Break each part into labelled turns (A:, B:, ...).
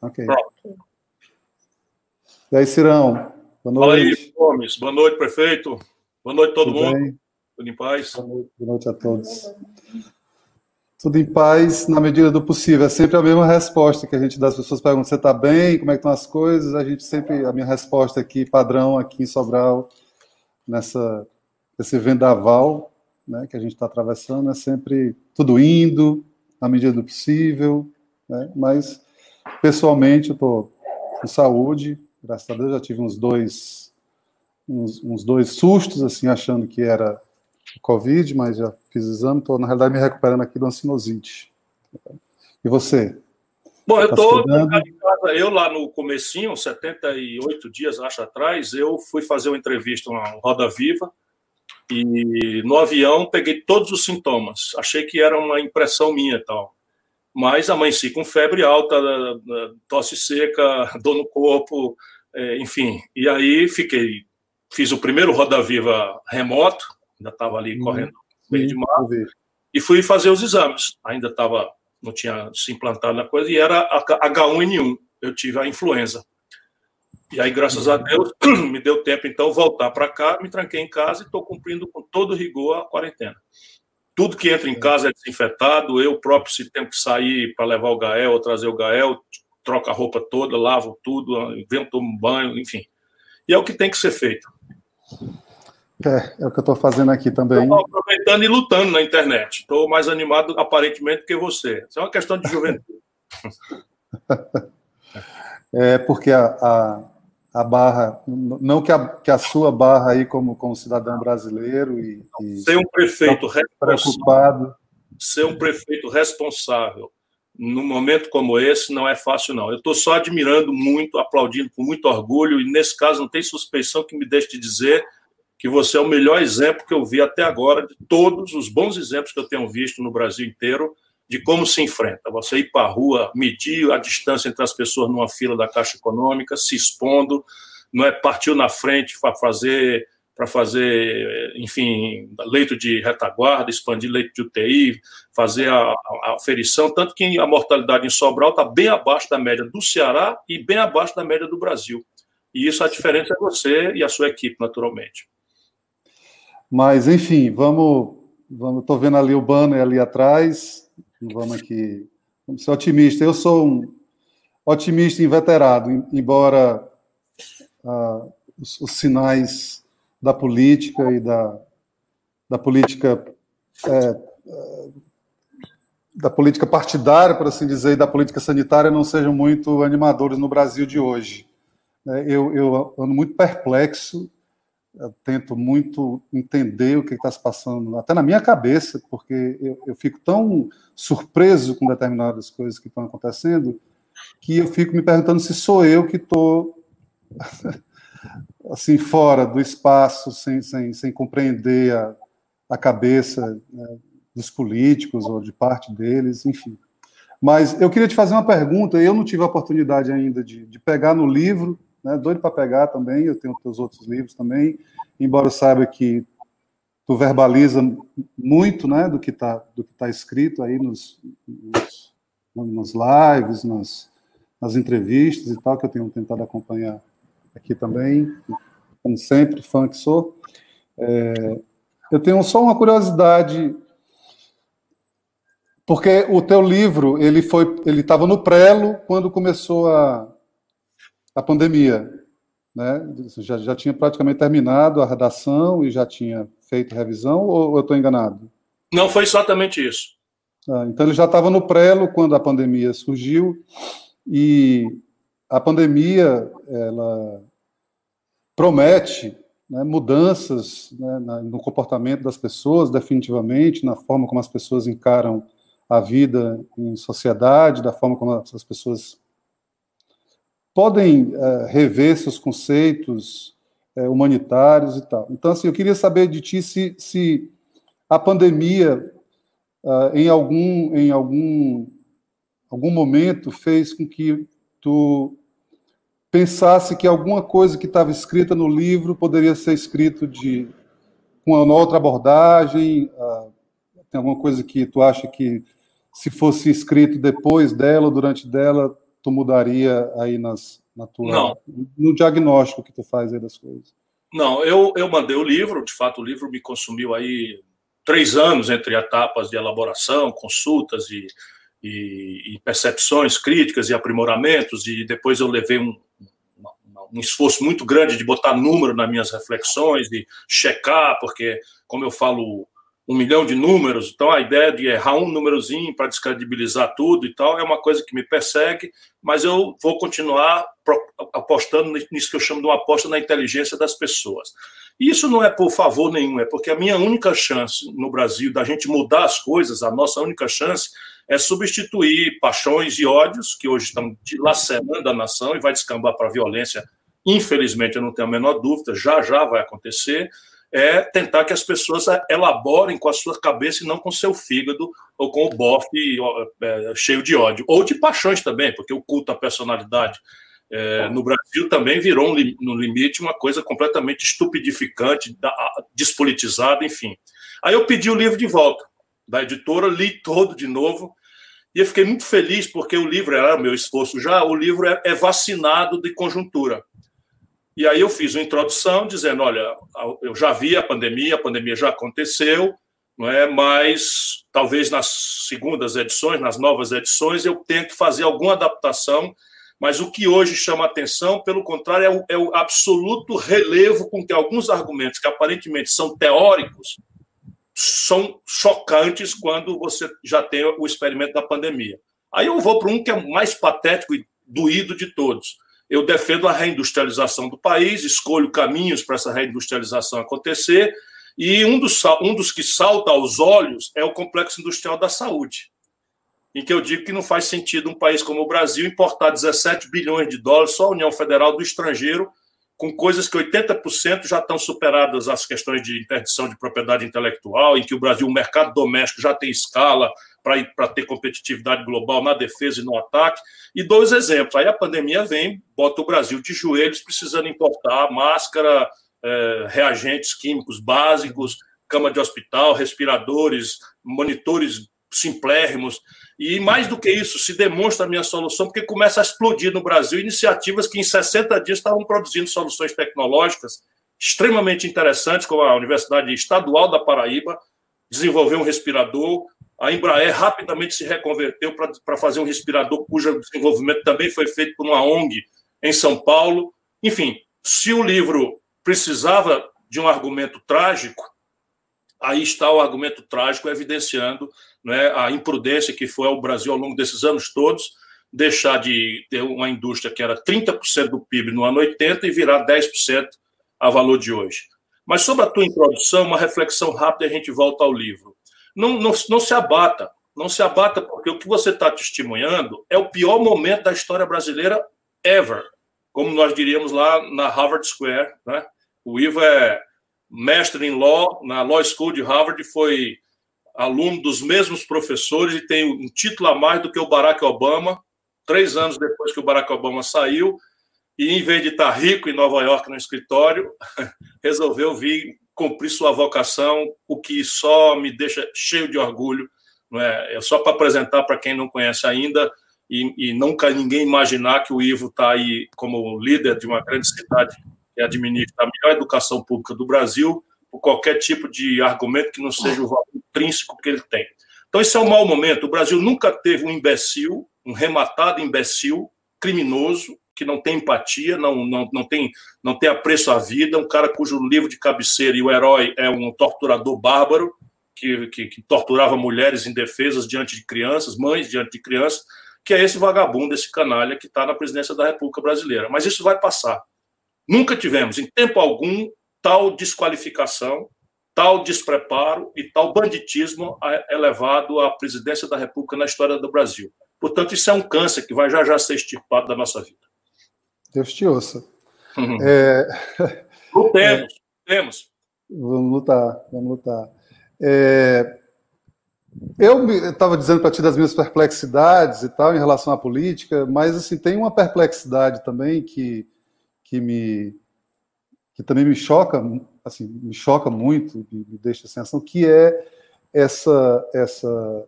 A: Ok. Pronto. E aí, Cirão?
B: Boa noite. Fala aí, Gomes. Boa noite, prefeito. Boa noite todo Tudo mundo. Bem? Tudo em paz?
A: Boa noite, boa noite a todos. Tudo em paz, na medida do possível. É sempre a mesma resposta que a gente dá. As pessoas perguntam: você está bem? Como é que estão as coisas? A gente sempre, a minha resposta aqui, padrão aqui em Sobral, nessa, esse vendaval né, que a gente está atravessando, é sempre tudo indo, na medida do possível, né, mas pessoalmente eu estou com saúde, graças a Deus já tive uns dois, uns, uns dois sustos, assim, achando que era Covid, mas já fiz exame, estou, na realidade, me recuperando aqui do sinusite. E você?
B: Bom, eu estou tá em casa, eu lá no comecinho, 78 dias, acho, atrás, eu fui fazer uma entrevista na Roda Viva, e no avião peguei todos os sintomas. Achei que era uma impressão minha e tal. Mas amanheci com febre alta, tosse seca, dor no corpo, é, enfim. E aí fiquei, fiz o primeiro Roda Viva remoto, ainda estava ali uhum. correndo meio de mar, e fui fazer os exames. Ainda estava, não tinha se implantado na coisa, e era H1N1. Eu tive a influenza. E aí, graças a Deus, me deu tempo, então, voltar para cá, me tranquei em casa e estou cumprindo com todo rigor a quarentena. Tudo que entra em casa é desinfetado, eu próprio, se tenho que sair para levar o Gael ou trazer o Gael, troco a roupa toda, lavo tudo, invento um banho, enfim. E é o que tem que ser feito.
A: É, é o que eu estou fazendo aqui também. Estou
B: aproveitando e lutando na internet. Estou mais animado, aparentemente, que você. Isso é uma questão de juventude.
A: é porque a, a, a, barra, não que a, que a sua barra aí como, como cidadão brasileiro e, e
B: ser um prefeito preocupado, ser um prefeito responsável num momento como esse não é fácil, não. Eu estou só admirando muito, aplaudindo com muito orgulho, e nesse caso não tem suspeição que me deixe de dizer que você é o melhor exemplo que eu vi até agora de todos os bons exemplos que eu tenho visto no Brasil inteiro de como se enfrenta. Você ir para a rua, medir a distância entre as pessoas numa fila da Caixa Econômica, se expondo, não é partiu na frente para fazer para fazer, enfim, leito de retaguarda, expandir leito de UTI, fazer a, a tanto que a mortalidade em Sobral está bem abaixo da média do Ceará e bem abaixo da média do Brasil. E isso a diferença é você e a sua equipe, naturalmente.
A: Mas, enfim, vamos. vamos Estou vendo ali o banner ali atrás. Vamos aqui. Vamos ser otimista. Eu sou um otimista inveterado, embora ah, os, os sinais da política e da, da política é, é, da política partidária, por assim dizer, e da política sanitária não sejam muito animadores no Brasil de hoje. É, eu, eu ando muito perplexo, tento muito entender o que está se passando, até na minha cabeça, porque eu, eu fico tão surpreso com determinadas coisas que estão acontecendo, que eu fico me perguntando se sou eu que estou assim fora do espaço, sem, sem, sem compreender a, a cabeça né, dos políticos ou de parte deles, enfim. Mas eu queria te fazer uma pergunta. Eu não tive a oportunidade ainda de, de pegar no livro, né, doido para pegar também. Eu tenho teus outros livros também, embora eu saiba que tu verbaliza muito, né, do que está do que tá escrito aí nos, nos, nos lives, nas, nas entrevistas e tal que eu tenho tentado acompanhar aqui também, como sempre, fã que sou. É, eu tenho só uma curiosidade, porque o teu livro ele foi, ele estava no prelo quando começou a, a pandemia, né? Já, já tinha praticamente terminado a redação e já tinha feito revisão, ou eu estou enganado?
B: Não foi exatamente isso.
A: Ah, então ele já estava no prelo quando a pandemia surgiu e a pandemia ela promete né, mudanças né, no comportamento das pessoas, definitivamente, na forma como as pessoas encaram a vida em sociedade, da forma como as pessoas podem é, rever seus conceitos é, humanitários e tal. Então, assim, eu queria saber de ti se, se a pandemia, uh, em algum em algum algum momento, fez com que tu pensasse que alguma coisa que estava escrita no livro poderia ser escrito de com uma outra abordagem? Tem alguma coisa que tu acha que se fosse escrito depois dela, durante dela, tu mudaria aí nas, na tua, Não. no diagnóstico que tu faz aí das coisas?
B: Não, eu, eu mandei o livro, de fato o livro me consumiu aí três anos entre etapas de elaboração, consultas e, e, e percepções críticas e aprimoramentos, e depois eu levei um, um esforço muito grande de botar número nas minhas reflexões, de checar, porque, como eu falo um milhão de números, então a ideia de errar um númerozinho para descredibilizar tudo e tal é uma coisa que me persegue, mas eu vou continuar apostando nisso que eu chamo de uma aposta na inteligência das pessoas. E isso não é por favor nenhum, é porque a minha única chance no Brasil da gente mudar as coisas, a nossa única chance é substituir paixões e ódios que hoje estão dilacerando a nação e vai descambar para a violência. Infelizmente, eu não tenho a menor dúvida, já já vai acontecer é tentar que as pessoas elaborem com a sua cabeça e não com o seu fígado ou com o bofe é, cheio de ódio. Ou de paixões também, porque o culto à personalidade é, no Brasil também virou, um, no limite, uma coisa completamente estupidificante, despolitizada, enfim. Aí eu pedi o livro de volta da editora, li todo de novo, e eu fiquei muito feliz porque o livro era meu esforço já, o livro é, é vacinado de conjuntura. E aí eu fiz uma introdução dizendo, olha, eu já vi a pandemia, a pandemia já aconteceu, não é? Mas talvez nas segundas edições, nas novas edições, eu que fazer alguma adaptação. Mas o que hoje chama atenção, pelo contrário, é o, é o absoluto relevo com que alguns argumentos que aparentemente são teóricos são chocantes quando você já tem o experimento da pandemia. Aí eu vou para um que é mais patético e doído de todos eu defendo a reindustrialização do país, escolho caminhos para essa reindustrialização acontecer, e um dos, um dos que salta aos olhos é o complexo industrial da saúde, em que eu digo que não faz sentido um país como o Brasil importar 17 bilhões de dólares só a União Federal do estrangeiro, com coisas que 80% já estão superadas as questões de interdição de propriedade intelectual, em que o Brasil, o mercado doméstico já tem escala, para ter competitividade global na defesa e no ataque. E dois exemplos. Aí a pandemia vem, bota o Brasil de joelhos, precisando importar máscara, é, reagentes químicos básicos, cama de hospital, respiradores, monitores simplérrimos. E mais do que isso, se demonstra a minha solução, porque começa a explodir no Brasil iniciativas que em 60 dias estavam produzindo soluções tecnológicas extremamente interessantes, como a Universidade Estadual da Paraíba desenvolveu um respirador, a Embraer rapidamente se reconverteu para fazer um respirador cujo desenvolvimento também foi feito por uma ONG em São Paulo. Enfim, se o livro precisava de um argumento trágico, aí está o argumento trágico evidenciando né, a imprudência que foi ao Brasil ao longo desses anos todos, deixar de ter uma indústria que era 30% do PIB no ano 80 e virar 10% a valor de hoje. Mas sobre a tua introdução, uma reflexão rápida e a gente volta ao livro não, não, não se abata. Não se abata, porque o que você está testemunhando é o pior momento da história brasileira ever, como nós diríamos lá na Harvard Square. Né? O Ivo é mestre em Law, na Law School de Harvard, foi aluno dos mesmos professores e tem um título a mais do que o Barack Obama, três anos depois que o Barack Obama saiu, e em vez de estar rico em Nova York no escritório, resolveu vir cumprir sua vocação, o que só me deixa cheio de orgulho. Não é? é só para apresentar para quem não conhece ainda e, e nunca ninguém imaginar que o Ivo está aí como líder de uma grande cidade que administra a melhor educação pública do Brasil, por qualquer tipo de argumento que não seja o valor intrínseco que ele tem. Então, esse é um mau momento. O Brasil nunca teve um imbecil, um rematado imbecil, criminoso, que não tem empatia, não, não, não, tem, não tem apreço à vida, um cara cujo livro de cabeceira e o herói é um torturador bárbaro, que, que, que torturava mulheres indefesas diante de crianças, mães diante de crianças, que é esse vagabundo, esse canalha que está na presidência da República Brasileira. Mas isso vai passar. Nunca tivemos, em tempo algum, tal desqualificação, tal despreparo e tal banditismo elevado à presidência da República na história do Brasil. Portanto, isso é um câncer que vai já já ser extirpado da nossa vida.
A: Deus te ouça. Uhum. É...
B: Lutemos, lutemos.
A: Vamos lutar, vamos lutar. É... Eu estava dizendo para ti das minhas perplexidades e tal em relação à política, mas assim tem uma perplexidade também que, que me que também me choca, assim, me choca muito, me, me deixa a sensação que é essa essa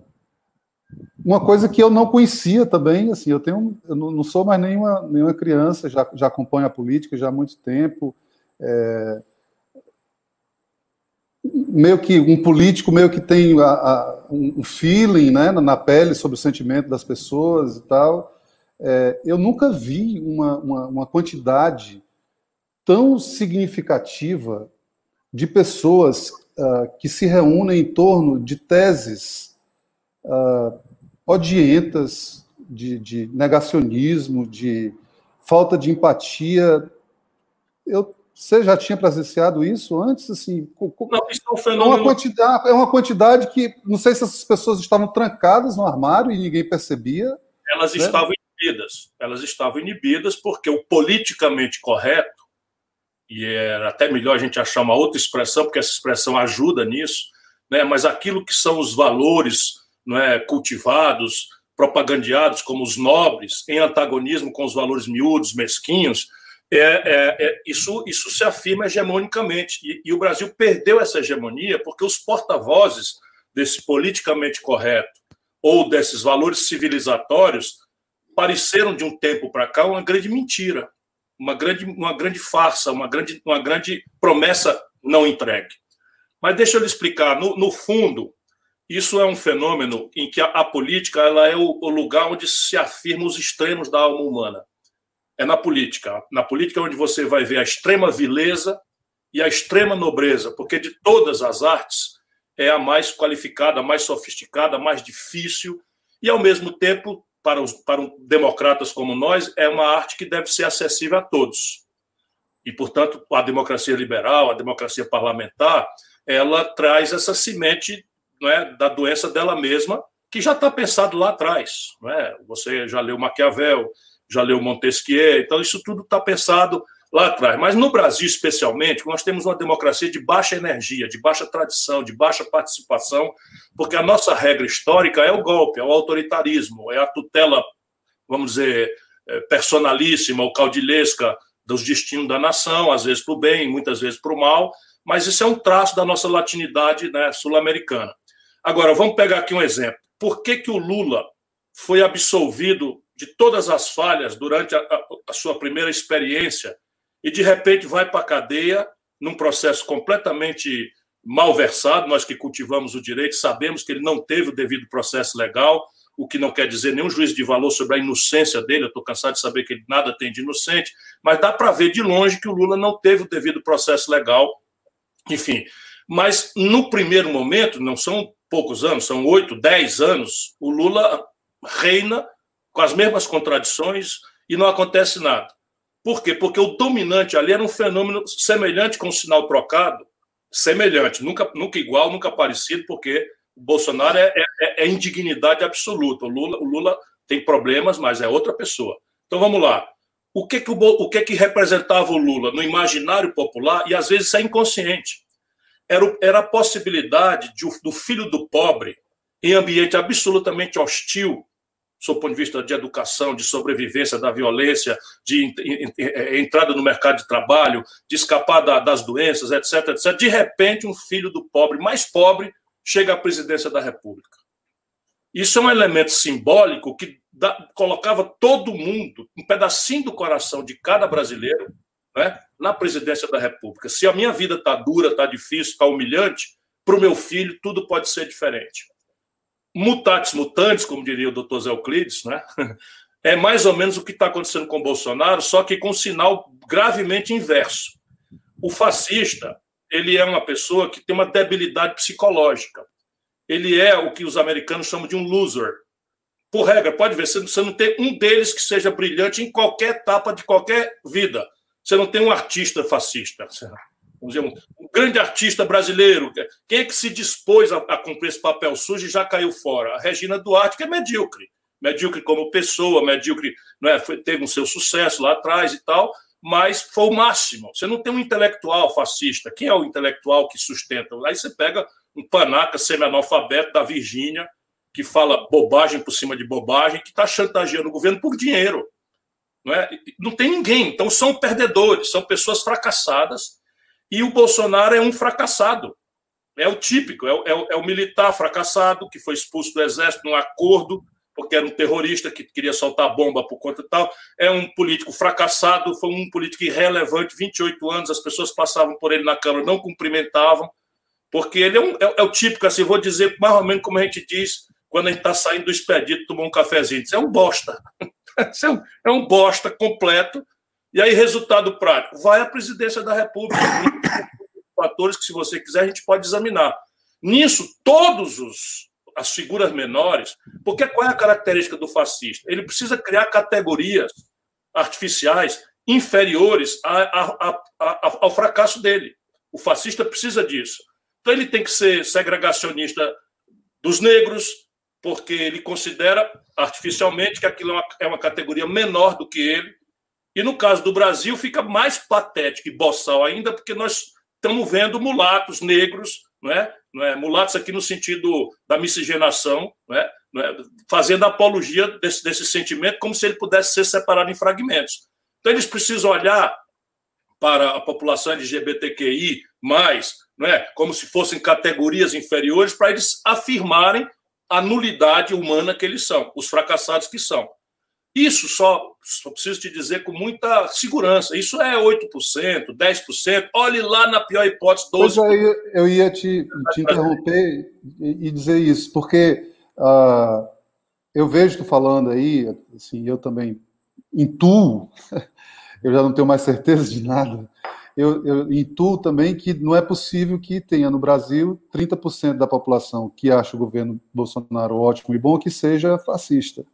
A: uma coisa que eu não conhecia também, assim, eu tenho, eu não sou mais nenhuma, nenhuma criança, já, já acompanho a política já há muito tempo, é, meio que um político meio que tem a, a, um feeling né, na pele sobre o sentimento das pessoas e tal. É, eu nunca vi uma, uma, uma, quantidade tão significativa de pessoas uh, que se reúnem em torno de teses uh, odientas, de, de negacionismo, de falta de empatia. Eu você já tinha presenciado isso antes? Assim,
B: não, isso é um fenômeno.
A: É uma, quantidade, é uma quantidade que não sei se essas pessoas estavam trancadas no armário e ninguém percebia.
B: Elas né? estavam inibidas. Elas estavam inibidas porque o politicamente correto, e era até melhor a gente achar uma outra expressão, porque essa expressão ajuda nisso, né? mas aquilo que são os valores não é, cultivados, propagandeados como os nobres, em antagonismo com os valores miúdos, mesquinhos é, é, é, isso, isso se afirma hegemonicamente. E, e, o Brasil perdeu essa hegemonia porque os porta-vozes desse politicamente correto ou desses valores civilizatórios pareceram, de um tempo para cá, uma grande mentira, uma grande, uma grande farsa, uma grande, uma grande promessa não entregue. Mas deixa eu lhe explicar. No, no fundo, isso é um fenômeno em que a, a política ela é o, o lugar onde se afirmam os extremos da alma humana é na política. Na política é onde você vai ver a extrema vileza e a extrema nobreza, porque de todas as artes é a mais qualificada, a mais sofisticada, a mais difícil e, ao mesmo tempo, para os para democratas como nós, é uma arte que deve ser acessível a todos. E, portanto, a democracia liberal, a democracia parlamentar, ela traz essa semente não é, da doença dela mesma, que já está pensado lá atrás. É? Você já leu Maquiavel, já leu Montesquieu, então isso tudo está pensado lá atrás. Mas no Brasil, especialmente, nós temos uma democracia de baixa energia, de baixa tradição, de baixa participação, porque a nossa regra histórica é o golpe, é o autoritarismo, é a tutela, vamos dizer, é, personalíssima ou caudilesca dos destinos da nação, às vezes para o bem, muitas vezes para o mal, mas isso é um traço da nossa latinidade né, sul-americana. Agora, vamos pegar aqui um exemplo. Por que, que o Lula foi absolvido de todas as falhas durante a, a, a sua primeira experiência e de repente vai para a cadeia num processo completamente malversado. Nós que cultivamos o direito sabemos que ele não teve o devido processo legal, o que não quer dizer nenhum juízo de valor sobre a inocência dele. Eu estou cansado de saber que ele nada tem de inocente, mas dá para ver de longe que o Lula não teve o devido processo legal. Enfim, mas no primeiro momento, não são poucos anos, são oito, dez anos, o Lula reina com as mesmas contradições e não acontece nada. Por quê? Porque o dominante ali era um fenômeno semelhante com o sinal trocado, semelhante, nunca, nunca igual, nunca parecido, porque o Bolsonaro é, é, é indignidade absoluta. O Lula, o Lula tem problemas, mas é outra pessoa. Então vamos lá. O que que, o, o que que representava o Lula no imaginário popular, e às vezes isso é inconsciente? Era, era a possibilidade de, do filho do pobre, em ambiente absolutamente hostil, sob o ponto de vista de educação, de sobrevivência da violência, de é, entrada no mercado de trabalho, de escapar da, das doenças, etc, etc. De repente, um filho do pobre mais pobre chega à presidência da República. Isso é um elemento simbólico que da, colocava todo mundo, um pedacinho do coração de cada brasileiro, né, na presidência da República. Se a minha vida está dura, está difícil, está humilhante, para o meu filho tudo pode ser diferente mutatis mutandis, como diria o doutor Zé Euclides, né? é mais ou menos o que está acontecendo com Bolsonaro, só que com um sinal gravemente inverso. O fascista, ele é uma pessoa que tem uma debilidade psicológica. Ele é o que os americanos chamam de um loser. Por regra, pode ver, você não tem um deles que seja brilhante em qualquer etapa de qualquer vida. Você não tem um artista fascista vamos dizer, um, um, grande artista brasileiro. Quem é que se dispôs a, a, cumprir esse papel sujo e já caiu fora? A Regina Duarte, que é medíocre. Medíocre como pessoa, medíocre, não é? Foi, teve um seu sucesso lá atrás e tal, mas foi o máximo. Você não tem um intelectual fascista. Quem é o intelectual que sustenta? Aí você pega um panaca semi-analfabeto da Virgínia, que fala bobagem por cima de bobagem, que está chantageando o governo por dinheiro. Não, é? não tem ninguém. Então são perdedores, são pessoas fracassadas e o Bolsonaro é um fracassado. É o típico, é o, é o, é o militar fracassado que foi expulso do exército num acordo porque era um terrorista que queria soltar bomba por conta e tal. É um político fracassado, foi um político irrelevante, 28 anos, as pessoas passavam por ele na Câmara, não cumprimentavam, porque ele é, um, é, é o típico, assim, vou dizer mais ou menos como a gente diz quando a gente está saindo do expedito, tomar um cafezinho. Isso é um bosta. Isso é um, é um bosta completo. E aí, resultado prático, vai à presidência da República. Fatores que, se você quiser, a gente pode examinar. Nisso, todos os as figuras menores, porque qual é a característica do fascista? Ele precisa criar categorias artificiais inferiores a, a, a, ao fracasso dele. O fascista precisa disso. Então ele tem que ser segregacionista dos negros, porque ele considera artificialmente que aquilo é uma, é uma categoria menor do que ele. E no caso do Brasil, fica mais patético e boçal ainda, porque nós estamos vendo mulatos negros não é? Não é? Mulatos aqui no sentido da miscigenação, não é? Não é? fazendo apologia desse, desse sentimento como se ele pudesse ser separado em fragmentos. Então, eles precisam olhar para a população LGBTQI, não é? como se fossem categorias inferiores, para eles afirmarem a nulidade humana que eles são, os fracassados que são. Isso só, só preciso te dizer com muita segurança. Isso é 8%, 10%. Olhe lá na pior hipótese, 12%. Pois
A: aí, eu ia te, te interromper e dizer isso, porque uh, eu vejo tu falando aí, assim, eu também intuo, eu já não tenho mais certeza de nada, eu, eu intuo também que não é possível que tenha no Brasil 30% da população que acha o governo Bolsonaro ótimo e bom que seja fascista.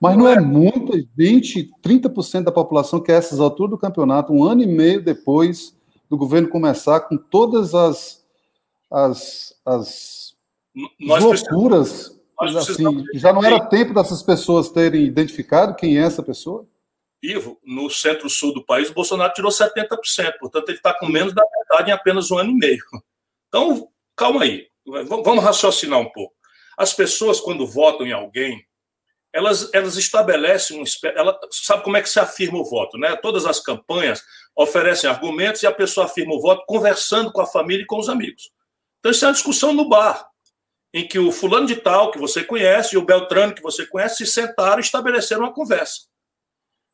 A: Mas não é muita gente, 30% da população que é essas alturas do campeonato, um ano e meio depois do governo começar com todas as, as, as loucuras. Assim, já não era tempo dessas pessoas terem identificado quem é essa pessoa?
B: Ivo, no centro-sul do país, o Bolsonaro tirou 70%, portanto, ele está com menos da metade em apenas um ano e meio. Então, calma aí, vamos raciocinar um pouco. As pessoas, quando votam em alguém, elas, elas estabelecem um. Ela, sabe como é que se afirma o voto, né? Todas as campanhas oferecem argumentos e a pessoa afirma o voto conversando com a família e com os amigos. Então, isso é uma discussão no bar, em que o fulano de tal, que você conhece, e o Beltrano, que você conhece, se sentaram e estabeleceram uma conversa.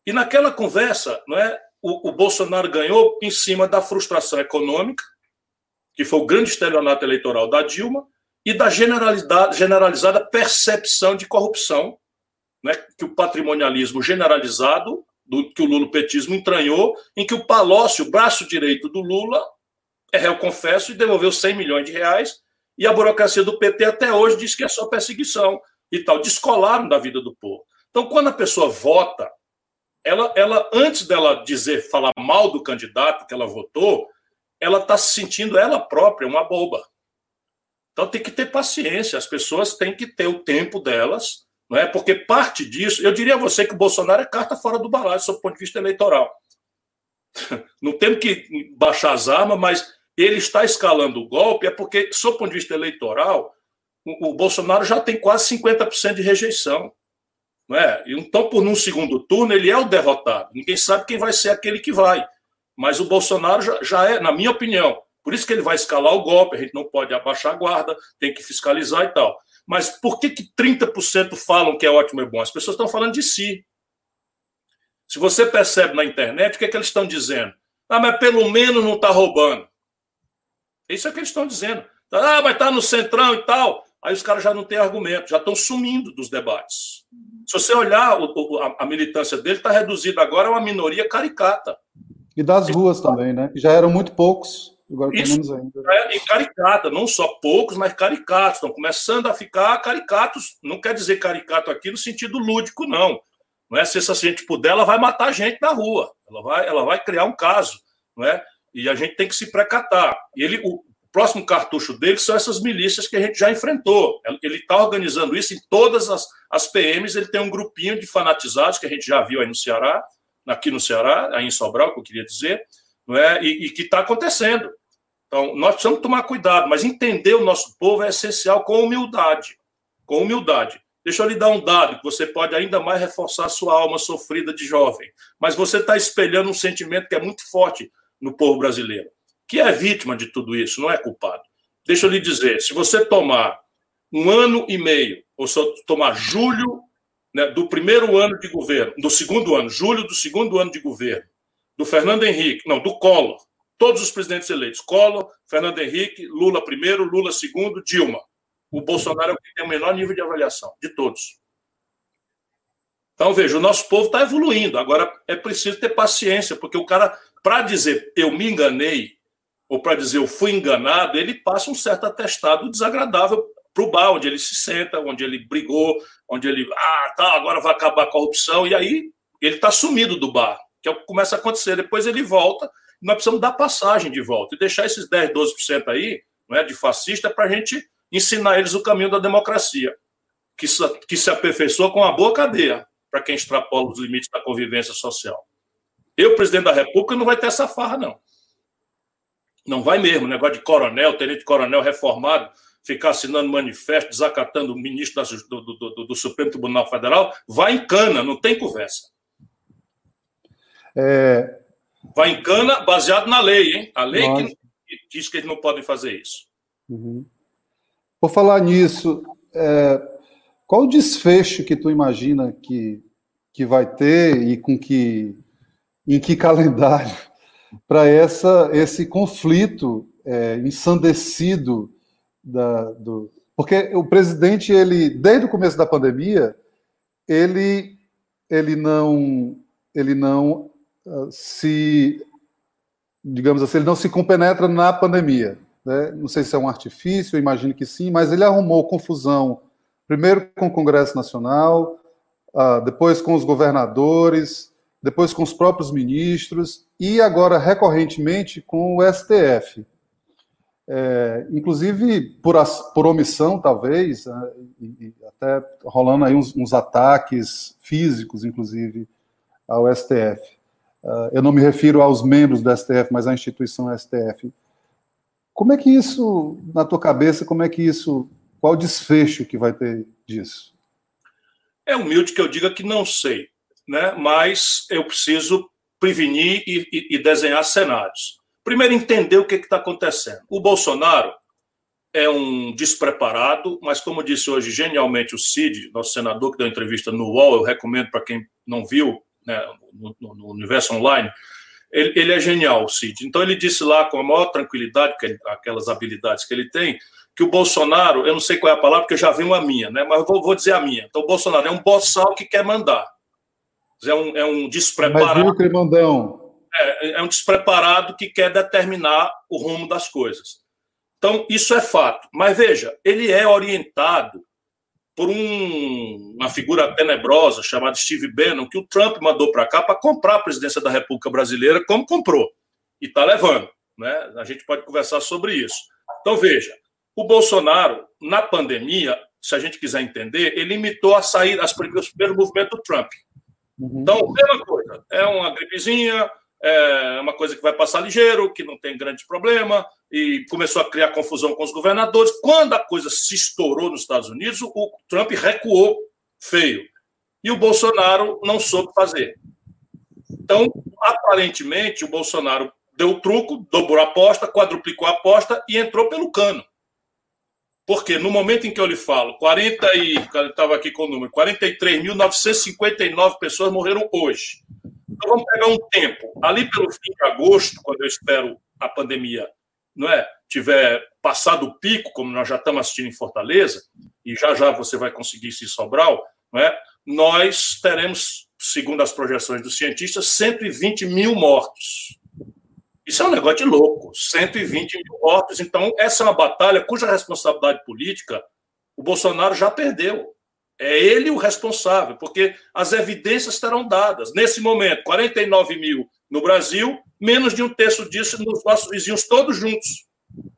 B: E naquela conversa, não é, o, o Bolsonaro ganhou em cima da frustração econômica, que foi o grande estelionato eleitoral da Dilma, e da generalizada percepção de corrupção né, que o patrimonialismo generalizado, do, que o lulopetismo entranhou, em que o Palocci, o braço direito do Lula, é réu confesso e devolveu 100 milhões de reais, e a burocracia do PT até hoje diz que é só perseguição e tal. Descolaram da vida do povo. Então, quando a pessoa vota, ela, ela antes dela dizer, falar mal do candidato que ela votou, ela está se sentindo ela própria uma boba. Então tem que ter paciência, as pessoas têm que ter o tempo delas não é? Porque parte disso, eu diria a você que o Bolsonaro é carta fora do baralho, sob o ponto de vista eleitoral. Não temos que baixar as armas, mas ele está escalando o golpe, é porque, sob o ponto de vista eleitoral, o, o Bolsonaro já tem quase 50% de rejeição. Então, por num segundo turno, ele é o derrotado. Ninguém sabe quem vai ser aquele que vai. Mas o Bolsonaro já, já é, na minha opinião, por isso que ele vai escalar o golpe, a gente não pode abaixar a guarda, tem que fiscalizar e tal. Mas por que, que 30% falam que é ótimo e bom? As pessoas estão falando de si. Se você percebe na internet, o que, é que eles estão dizendo? Ah, mas pelo menos não está roubando. Isso é o que eles estão dizendo. Ah, mas está no centrão e tal. Aí os caras já não têm argumento, já estão sumindo dos debates. Se você olhar, o, a, a, militância dele está reduzida agora a uma minoria caricata.
A: E das ruas também, né? Que já eram muito poucos. Agora
B: Isso menos ainda. É, e caricata, não só poucos, mas caricatos. Estão começando a ficar caricatos. Não quer dizer caricato aqui no sentido lúdico, não. Não é se essa gente puder, ela vai matar a gente na rua. Ela vai, ela vai criar um caso, não é? E a gente tem que se precatar. E ele, o próximo cartucho dele são essas milícias que a gente já enfrentou. Ele está organizando isso em todas as, as PMs. Ele tem um grupinho de fanatizados que a gente já viu aí no Ceará, aqui no Ceará, aí em Sobral, que eu queria dizer, não é? E, e que está acontecendo. Então, nós precisamos tomar cuidado, mas entender o nosso povo é essencial com humildade. Com humildade. Deixa eu lhe dar um dado que você pode ainda mais reforçar sua alma sofrida de jovem. Mas você está espelhando um sentimento que é muito forte no povo brasileiro, que é vítima de tudo isso, não é culpado. deixa eu lhe dizer, se você tomar um ano e meio, ou se tomar julho né, do primeiro ano de governo, do segundo ano, julho do segundo ano de governo, do Fernando Henrique, não, do Collor, todos os presidentes eleitos, Collor, Fernando Henrique, Lula primeiro, Lula segundo, Dilma. O Bolsonaro é o que tem o menor nível de avaliação, de todos. Então, veja, o nosso povo está evoluindo. Agora, é preciso ter paciência, porque o cara, para dizer eu me enganei, ou para dizer eu fui enganado, ele passa um certo atestado desagradável para o bar, onde ele se senta, onde ele brigou, onde ele, ah, tá, agora vai acabar a corrupção, e aí ele está sumido do bar, que é o que começa a acontecer. Depois ele volta, nós precisamos dar passagem de volta e deixar esses 10, 12% aí, não é, de fascista, para a gente ensinar eles o caminho da democracia, que se, que se aperfeiçoa com uma boa cadeia para quem extrapola os limites da convivência social. Eu, presidente da República, não vai ter essa farra, não. Não vai mesmo. Negócio de coronel, tenente-coronel reformado, ficar assinando manifesto, desacatando o ministro do, do, do, do, Supremo Tribunal Federal, vai em cana, não tem conversa. É... Vai em cana baseado na lei, hein? A lei que, que diz que eles não podem fazer isso.
A: Uhum. Por falar nisso, é... qual o desfecho que tu imagina que, que vai ter e com que em que calendário para essa esse conflito é, ensandecido da, do, porque o presidente ele desde o começo da pandemia ele ele não ele não uh, se digamos assim ele não se compenetra na pandemia né? não sei se é um artifício imagino que sim mas ele arrumou confusão primeiro com o Congresso Nacional uh, depois com os governadores depois com os próprios ministros e agora recorrentemente com o STF é, inclusive por, por omissão, talvez, né, e, e até rolando aí uns, uns, ataques físicos, inclusive, ao STF. Uh, ah, eu não me refiro aos membros do STF, mas à instituição STF. Como é que isso, na tua cabeça, como é que isso, qual o desfecho que vai ter disso?
B: É humilde que eu diga que não sei, né? mas eu preciso prevenir e, e, e desenhar cenários. Primeiro, entender o que está acontecendo. O Bolsonaro é um despreparado, mas, como disse hoje genialmente o Cid, nosso senador, que deu entrevista no UOL, eu recomendo para quem não viu né, no, no, Universo Online, ele, ele, é genial, o Cid. Então, ele disse lá, com a maior tranquilidade, ele, aquelas habilidades que ele tem, que o Bolsonaro, eu não sei qual é a palavra, porque já vi a minha, né, mas vou, vou dizer a minha. Então, o Bolsonaro é um boçal que quer mandar. É um, é um despreparado. Mas
A: viu, Cremandão,
B: é, é um despreparado que quer determinar o rumo das coisas. Então, isso é fato. Mas veja, ele é orientado por um, uma figura tenebrosa chamada Steve Bannon, que o Trump mandou para cá para comprar a presidência da República Brasileira, como comprou. E está levando. Né? A gente pode conversar sobre isso. Então, veja, o Bolsonaro, na pandemia, se a gente quiser entender, ele imitou a sair as primeiros, os primeiros movimentos do Trump. Uhum. Então, mesma coisa, é uma gripezinha, é uma coisa que vai passar ligeiro, que não tem grande problema, e começou a criar confusão com os governadores. Quando a coisa se estourou nos Estados Unidos, o Trump recuou feio. E o Bolsonaro não soube fazer. Então, aparentemente, o Bolsonaro deu o truco, dobrou a aposta, quadruplicou a aposta e entrou pelo cano. Porque no momento em que eu lhe falo, 40 e. estava aqui com o número, 43.959 pessoas morreram hoje. Então vamos pegar um tempo. Ali pelo fim de agosto, quando eu espero a pandemia não é, tiver passado o pico, como nós já estamos assistindo em Fortaleza, e já já você vai conseguir se Sobral, não é, nós teremos, segundo as projeções dos cientistas, 120 mil mortos. Isso é um negócio de louco, 120 mil mortos. Então, essa é uma batalha cuja responsabilidade política o Bolsonaro já perdeu. É ele o responsável, porque as evidências estarão dadas. Nesse momento, 49 mil no Brasil, menos de um terço disso nos nossos vizinhos, todos juntos.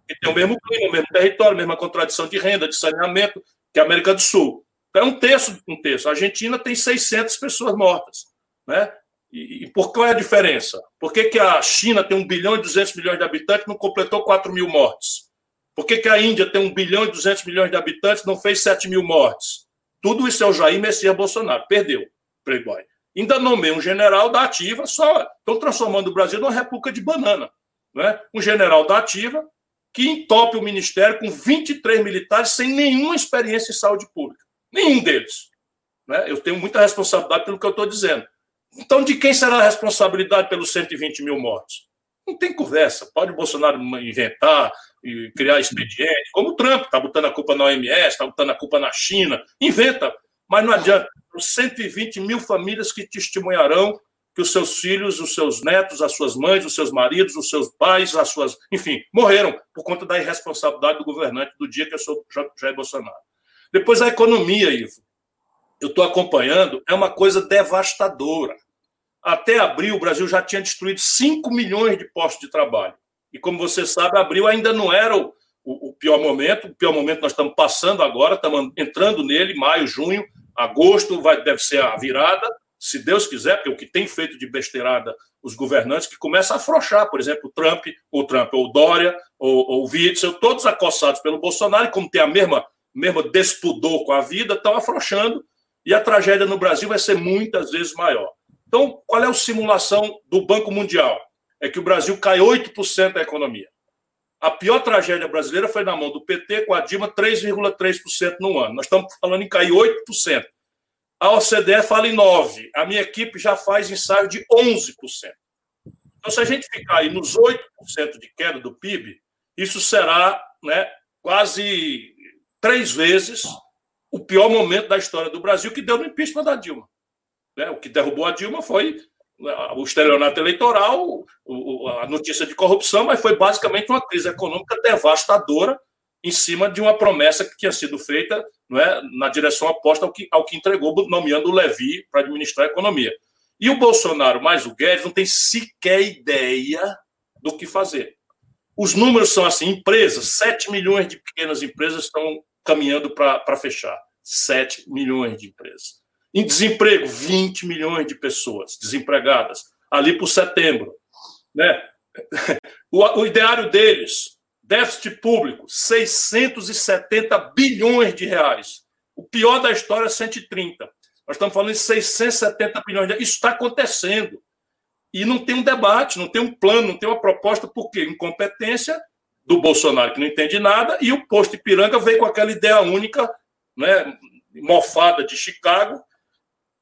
B: Que tem o mesmo clima, o mesmo território, a mesma contradição de renda, de saneamento, que a América do Sul. Então, é um terço, um terço. A Argentina tem 600 pessoas mortas. Né? E, e por qual é a diferença? Por que, que a China tem 1 bilhão e 200 milhões de habitantes e não completou 4 mil mortes? Por que, que a Índia tem 1 bilhão e 200 milhões de habitantes e não fez 7 mil mortes? Tudo isso é o Jair Messias Bolsonaro. Perdeu, Playboy. Ainda nomeia um general da ativa, só estão transformando o Brasil numa república de banana. Né? Um general da ativa, que entope o ministério com 23 militares sem nenhuma experiência em saúde pública. Nenhum deles. Né? Eu tenho muita responsabilidade pelo que eu estou dizendo. Então, de quem será a responsabilidade pelos 120 mil mortos? Não tem conversa. Pode o Bolsonaro inventar e criar expediente, como o Trump está botando a culpa na OMS, está botando a culpa na China. Inventa, mas não adianta. 120 mil famílias que testemunharão que os seus filhos, os seus netos, as suas mães, os seus maridos, os seus pais, as suas, enfim, morreram por conta da irresponsabilidade do governante do dia que eu sou Jair Bolsonaro. Depois a economia, Ivo. Eu estou acompanhando, é uma coisa devastadora. Até abril, o Brasil já tinha destruído 5 milhões de postos de trabalho. E como você sabe, abril ainda não era o, o, pior momento. O pior momento nós estamos passando agora, estamos entrando nele, maio, junho, agosto vai, deve ser a virada se Deus quiser, porque o que tem feito de besteirada os governantes que começam a afrouxar, por exemplo, o Trump, o Trump, ou Dória, ou, ou o Witzel, todos acossados pelo Bolsonaro, e como tem a mesma, mesma despudor com a vida, estão afrouxando, e a tragédia no Brasil vai ser muitas vezes maior. Então, qual é a simulação do Banco Mundial? É que o Brasil cai 8% da economia. A pior tragédia brasileira foi na mão do PT, com a Dilma, 3,3% no ano. Nós estamos falando em cair 8%. A OCDE fala em 9%. A minha equipe já faz ensaio de 11%. Então, se a gente ficar aí nos 8% de queda do PIB, isso será né, quase três vezes o pior momento da história do Brasil que deu no impeachment da Dilma. Né? O que derrubou a Dilma foi né, o estelionato eleitoral, a notícia de corrupção, mas foi basicamente uma crise econômica devastadora em cima de uma promessa que tinha sido feita não é, na direção oposta ao que, ao que entregou, nomeando o Levi para administrar a economia. E o Bolsonaro mais o Guedes não tem sequer ideia do que fazer. Os números são assim: empresas, 7 milhões de pequenas empresas estão caminhando para fechar. 7 milhões de empresas. Em desemprego, 20 milhões de pessoas desempregadas, ali por setembro. Né? O, o ideário deles, Déficit público, 670 bilhões de reais. O pior da história é 130. Nós estamos falando de 670 bilhões de reais. Isso está acontecendo. E não tem um debate, não tem um plano, não tem uma proposta, por quê? Incompetência do Bolsonaro, que não entende nada, e o posto Ipiranga veio com aquela ideia única, né, mofada de Chicago,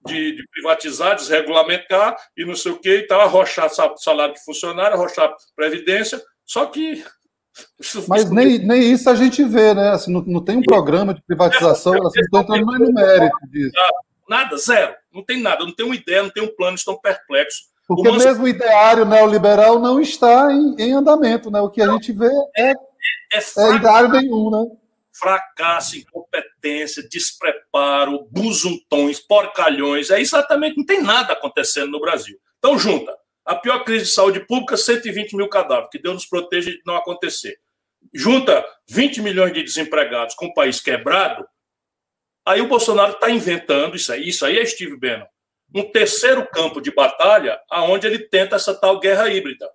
B: de, de, privatizar, desregulamentar e não sei o quê, e tal, arrochar salário de funcionário, arrochar previdência, só que
A: mas nem, nem isso a gente vê, né? Assim, não, não tem um programa de privatização, é, assim, estão entrando mais no mérito disso.
B: Nada, zero. Não tem nada, não tem uma ideia, não tem um plano, estão perplexos.
A: Porque o mesmo ideário neoliberal não está em, em, andamento, né? O que a gente vê é, é, é, é ideário nenhum, né?
B: Fracasso, incompetência, despreparo, buzuntões, porcalhões, é exatamente, não tem nada acontecendo no Brasil. Então, junta a pior crise de saúde pública, 120 mil cadáveres, que Deus nos proteja de não acontecer. Junta 20 milhões de desempregados com o país quebrado, aí o Bolsonaro está inventando isso aí, isso aí é Steve Bannon, um terceiro campo de batalha aonde ele tenta essa tal guerra híbrida,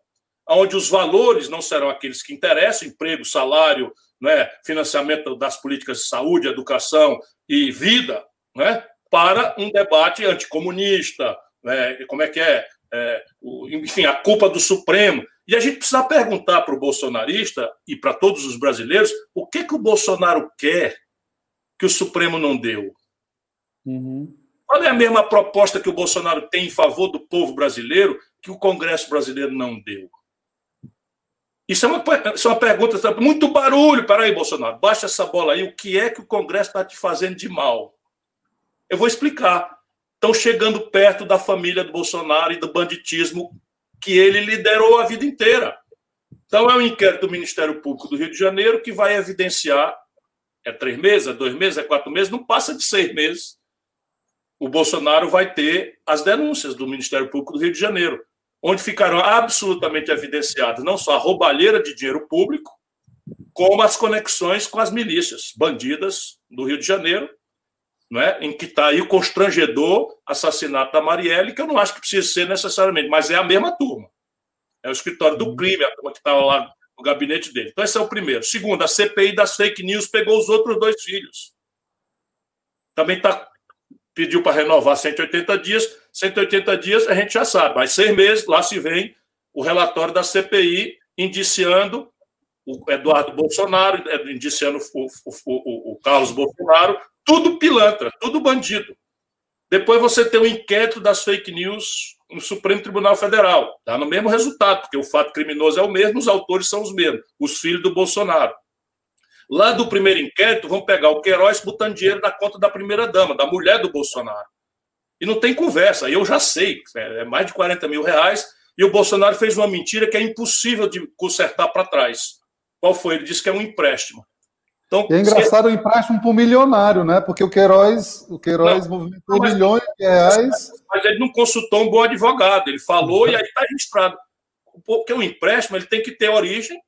B: aonde os valores não serão aqueles que interessam, emprego, salário, né, financiamento das políticas de saúde, educação e vida, né, para um debate anticomunista, né, como é que é, é, o, enfim, a culpa do Supremo. E a gente precisa perguntar para o bolsonarista e para todos os brasileiros o que, que o Bolsonaro quer que o Supremo não deu. Uhum. Qual é a mesma proposta que o Bolsonaro tem em favor do povo brasileiro que o Congresso brasileiro não deu? Isso é uma, isso é uma pergunta, muito barulho. Peraí, Bolsonaro, baixa essa bola aí. O que é que o Congresso está te fazendo de mal? Eu vou explicar estão chegando perto da família do Bolsonaro e do banditismo que ele liderou a vida inteira. Então, é um inquérito do Ministério Público do Rio de Janeiro que vai evidenciar é três meses, é dois meses, é quatro meses, não passa de seis meses. O Bolsonaro vai ter as denúncias do Ministério Público do Rio de Janeiro, onde ficarão absolutamente evidenciadas não só a roubalheira de dinheiro público, como as conexões com as milícias bandidas do Rio de Janeiro, é? em que está aí o constrangedor assassinato da Marielle, que eu não acho que precisa ser necessariamente, mas é a mesma turma. É o escritório do crime, a turma que estava lá no gabinete dele. Então, esse é o primeiro. Segundo, a CPI das fake news pegou os outros dois filhos. Também tá, pediu para renovar 180 dias. 180 dias a gente já sabe, mas seis meses, lá se vem o relatório da CPI indiciando o Eduardo Bolsonaro, é, indiciando o, o, o, Carlos Bolsonaro, tudo pilantra, tudo bandido. Depois você tem o inquérito das fake news no Supremo Tribunal Federal. Dá no mesmo resultado, porque o fato criminoso é o mesmo, os autores são os mesmos, os filhos do Bolsonaro. Lá do primeiro inquérito, vão pegar o Queiroz botando dinheiro na conta da primeira-dama, da mulher do Bolsonaro. E não tem conversa, eu já sei, é mais de 40 mil reais, e o Bolsonaro fez uma mentira que é impossível de consertar para trás. Qual foi? Ele disse que é um empréstimo.
A: Então, e é engraçado se... o empréstimo para um milionário, né? Porque o Queiroz, o Queiroz não, movimentou mas, milhões de reais.
B: Mas ele não consultou um bom advogado. Ele falou e aí está registrado. Porque o empréstimo ele tem que ter origem.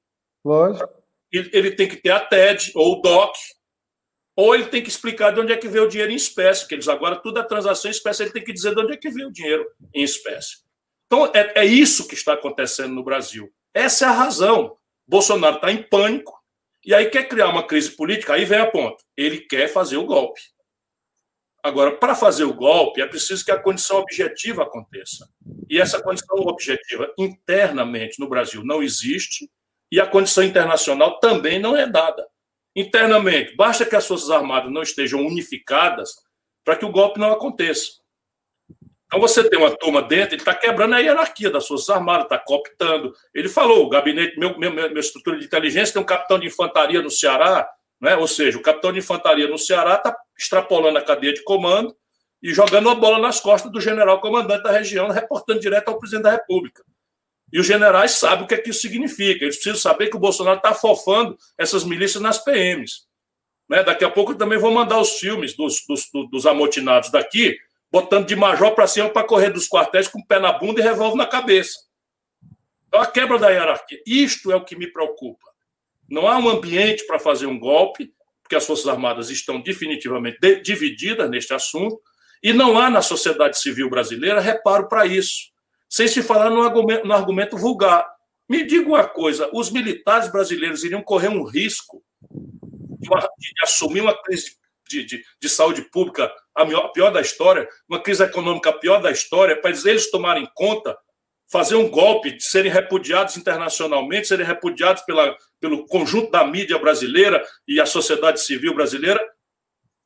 A: Lógico.
B: Ele, tem que ter a TED ou o DOC. Ou ele tem que explicar de onde é que veio o dinheiro em espécie, porque eles agora tudo é transação em espécie, ele tem que dizer de onde é que veio o dinheiro em espécie. Então é, é isso que está acontecendo no Brasil. Essa é a razão. Bolsonaro está em pânico, e aí quer criar uma crise política, aí vem a ponta. Ele quer fazer o golpe. Agora, para fazer o golpe, é preciso que a condição objetiva aconteça. E essa condição objetiva internamente no Brasil não existe, e a condição internacional também não é dada. Internamente, basta que as Forças Armadas não estejam unificadas para que o golpe não aconteça. Então você tem uma turma dentro, ele está quebrando a hierarquia das Forças Armadas, está cooptando. Ele falou: o gabinete, meu, meu, minha estrutura de inteligência tem um capitão de infantaria no Ceará, né? ou seja, o capitão de infantaria no Ceará está extrapolando a cadeia de comando e jogando a bola nas costas do general comandante da região, reportando direto ao presidente da República. E os generais sabem o que, é que isso significa. Eles precisam saber que o Bolsonaro está fofando essas milícias nas PMs. Né? Daqui a pouco eu também vou mandar os filmes dos, dos, dos amotinados daqui, botando de major para cima para correr dos quartéis com o pé na bunda e revólver na cabeça. Então, a quebra da hierarquia. Isto é o que me preocupa. Não há um ambiente para fazer um golpe, porque as Forças Armadas estão definitivamente divididas neste assunto, e não há na sociedade civil brasileira reparo para isso. Sem se falar no argumento, no argumento vulgar. Me diga uma coisa: os militares brasileiros iriam correr um risco de, uma, de assumir uma crise de, de, de saúde pública a, pior da história, uma crise econômica a pior da história, para eles tomarem conta, fazer um golpe, serem repudiados internacionalmente, serem repudiados pela, pelo conjunto da mídia brasileira e a sociedade civil brasileira,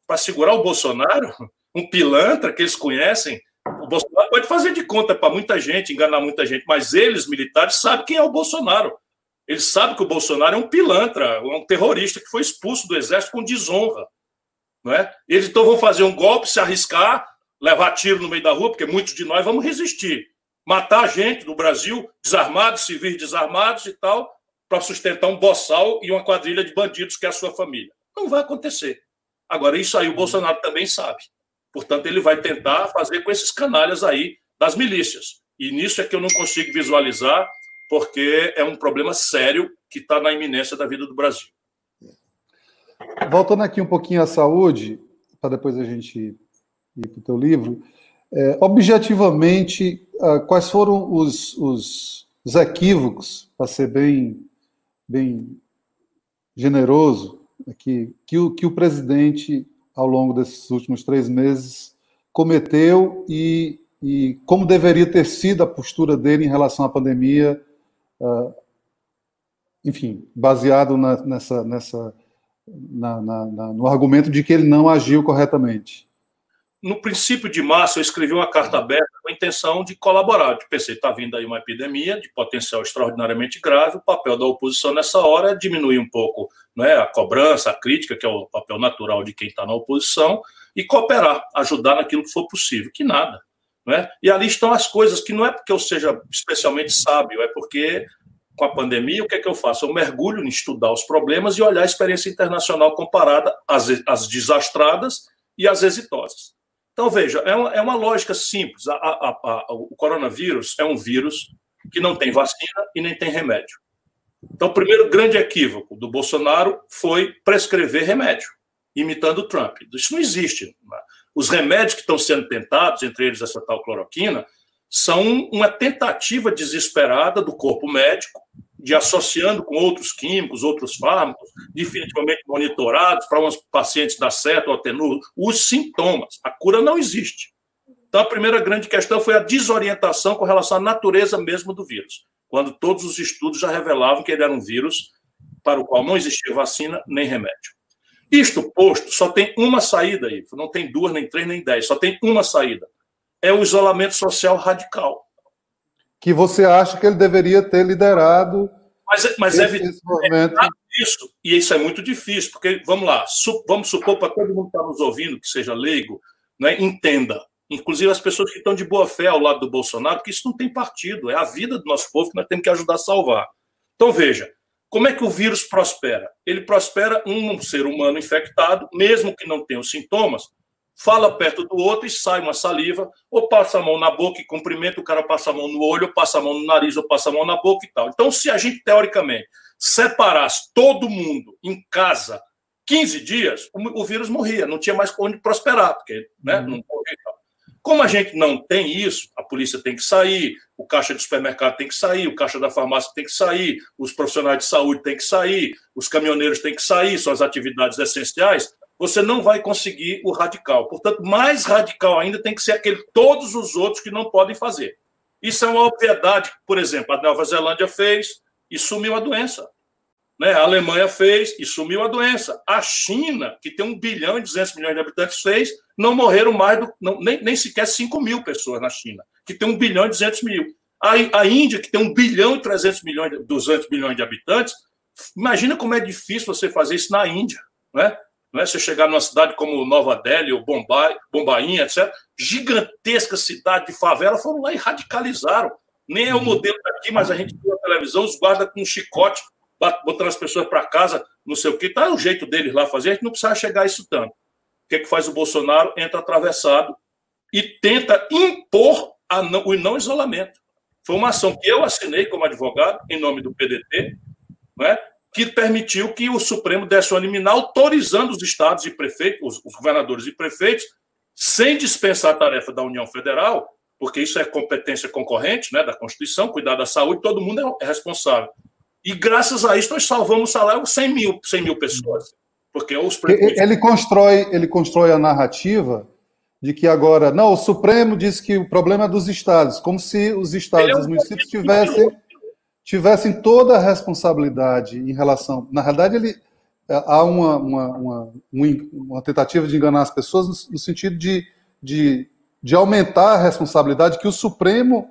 B: para segurar o Bolsonaro, um pilantra que eles conhecem. O Bolsonaro pode fazer de conta para muita gente, enganar muita gente, mas eles, militares, sabem quem é o Bolsonaro. Eles sabem que o Bolsonaro é um pilantra, um terrorista que foi expulso do exército com desonra. Não é? Eles então vão fazer um golpe, se arriscar, levar tiro no meio da rua, porque muitos de nós vamos resistir. Matar gente no Brasil, desarmados, civis desarmados e tal, para sustentar um boçal e uma quadrilha de bandidos que é a sua família. Não vai acontecer. Agora, isso aí o Bolsonaro também sabe. Portanto, ele vai tentar fazer com esses canalhas aí das milícias. E nisso é que eu não consigo visualizar, porque é um problema sério que está na iminência da vida do Brasil.
A: Voltando aqui um pouquinho à saúde, para depois a gente ir para o teu livro, é, objetivamente, uh, quais foram os, os, os equívocos, para ser bem, bem generoso, aqui, que, o, que o presidente, ao longo desses últimos três meses, cometeu e, e como deveria ter sido a postura dele em relação à pandemia, uh, enfim, baseado na, nessa, nessa na, na, no argumento de que ele não agiu corretamente?
B: No princípio de março, eu escrevi uma carta aberta com a intenção de colaborar. Eu pensei, está vindo aí uma epidemia de potencial extraordinariamente grave, o papel da oposição nessa hora é diminuir um pouco é, a cobrança, a crítica, que é o papel natural de quem está na oposição, e cooperar, ajudar naquilo que for possível. Que nada. é? E ali estão as coisas que não é porque eu seja especialmente sábio, é porque com a pandemia, o que é que eu faço? Eu mergulho em estudar os problemas e olhar a experiência internacional comparada às, às desastradas e às exitosas. Então, veja, é uma, é uma lógica simples. A, a, a, o coronavírus é um vírus que não tem vacina e nem tem remédio. Então, o primeiro grande equívoco do Bolsonaro foi prescrever remédio, imitando o Trump. Isso não existe. Os remédios que estão sendo tentados, entre eles essa tal cloroquina, são uma tentativa desesperada do corpo médico de associando com outros químicos, outros fármacos, definitivamente monitorados para uns pacientes dar certo ou atenuar os sintomas. A cura não existe. Então, a primeira grande questão foi a desorientação com relação à natureza mesmo do vírus, quando todos os estudos já revelavam que ele era um vírus para o qual não existia vacina nem remédio. Isto posto, só tem uma saída aí, não tem duas, nem três, nem dez, só tem uma saída. É o isolamento social radical.
A: Que você acha que ele deveria ter liderado.
B: Mas, mas esse, é, esse momento... é isso, e isso é muito difícil, porque, vamos lá, su, vamos supor para todo mundo que está nos ouvindo, que seja leigo, né, entenda, inclusive as pessoas que estão de boa fé ao lado do Bolsonaro, que isso não tem partido, é a vida do nosso povo que nós temos que ajudar a salvar. Então, veja, como é que o vírus prospera? Ele prospera um ser humano infectado, mesmo que não tenha os sintomas, fala perto do outro e sai uma saliva, ou passa a mão na boca e cumprimenta, o cara passa a mão no olho, ou passa a mão no nariz, ou passa a mão na boca e tal. Então, se a gente, teoricamente, separasse todo mundo em casa 15 dias, o, vírus morria, não tinha mais onde prosperar, porque né, uhum. não morria e tal. Como a gente não tem isso, a polícia tem que sair, o caixa de supermercado tem que sair, o caixa da farmácia tem que sair, os profissionais de saúde têm que sair, os caminhoneiros têm que sair, são as atividades essenciais, você não vai conseguir o radical. Portanto, mais radical ainda tem que ser aquele todos os outros que não podem fazer. Isso é uma obviedade, por exemplo, a Nova Zelândia fez e sumiu a doença. Né? A Alemanha fez e sumiu a doença. A China, que tem 1 bilhão e 200 milhões de habitantes, fez, não morreram mais, do, não, nem, nem sequer 5 mil pessoas na China, que tem 1 bilhão e 200 mil. A, a Índia, que tem 1 bilhão e 300 milhões, 200 milhões de habitantes, imagina como é difícil você fazer isso na Índia. Né? Não é você chegar numa cidade como Nova Delhi ou Bombay, Bombainha, etc. Gigantesca cidade de favela, foram lá e radicalizaram. Nem é o uhum. modelo daqui, mas a gente viu na televisão, os guardas com um chicote botando as pessoas para casa, não sei o que, tá o jeito deles lá fazer, a gente não precisa chegar a isso tanto. O que, é que faz o Bolsonaro? Entra atravessado e tenta impor não, o não isolamento. Foi uma ação que eu assinei como advogado, em nome do PDT, né, que permitiu que o Supremo desse uma liminar autorizando os estados e prefeitos, os, governadores e prefeitos, sem dispensar a tarefa da União Federal, porque isso é competência concorrente né, da Constituição, cuidar da saúde, todo mundo é responsável. E graças a isso nós salvamos o salário 100 mil, 100 mil pessoas. Porque os
A: ele constrói ele constrói a narrativa de que agora não o Supremo diz que o problema é dos estados, como se os estados, é um os municípios tivessem tivessem toda a responsabilidade em relação. Na realidade, ele há uma, uma, uma, uma tentativa de enganar as pessoas no, no sentido de, de, de, aumentar a responsabilidade que o Supremo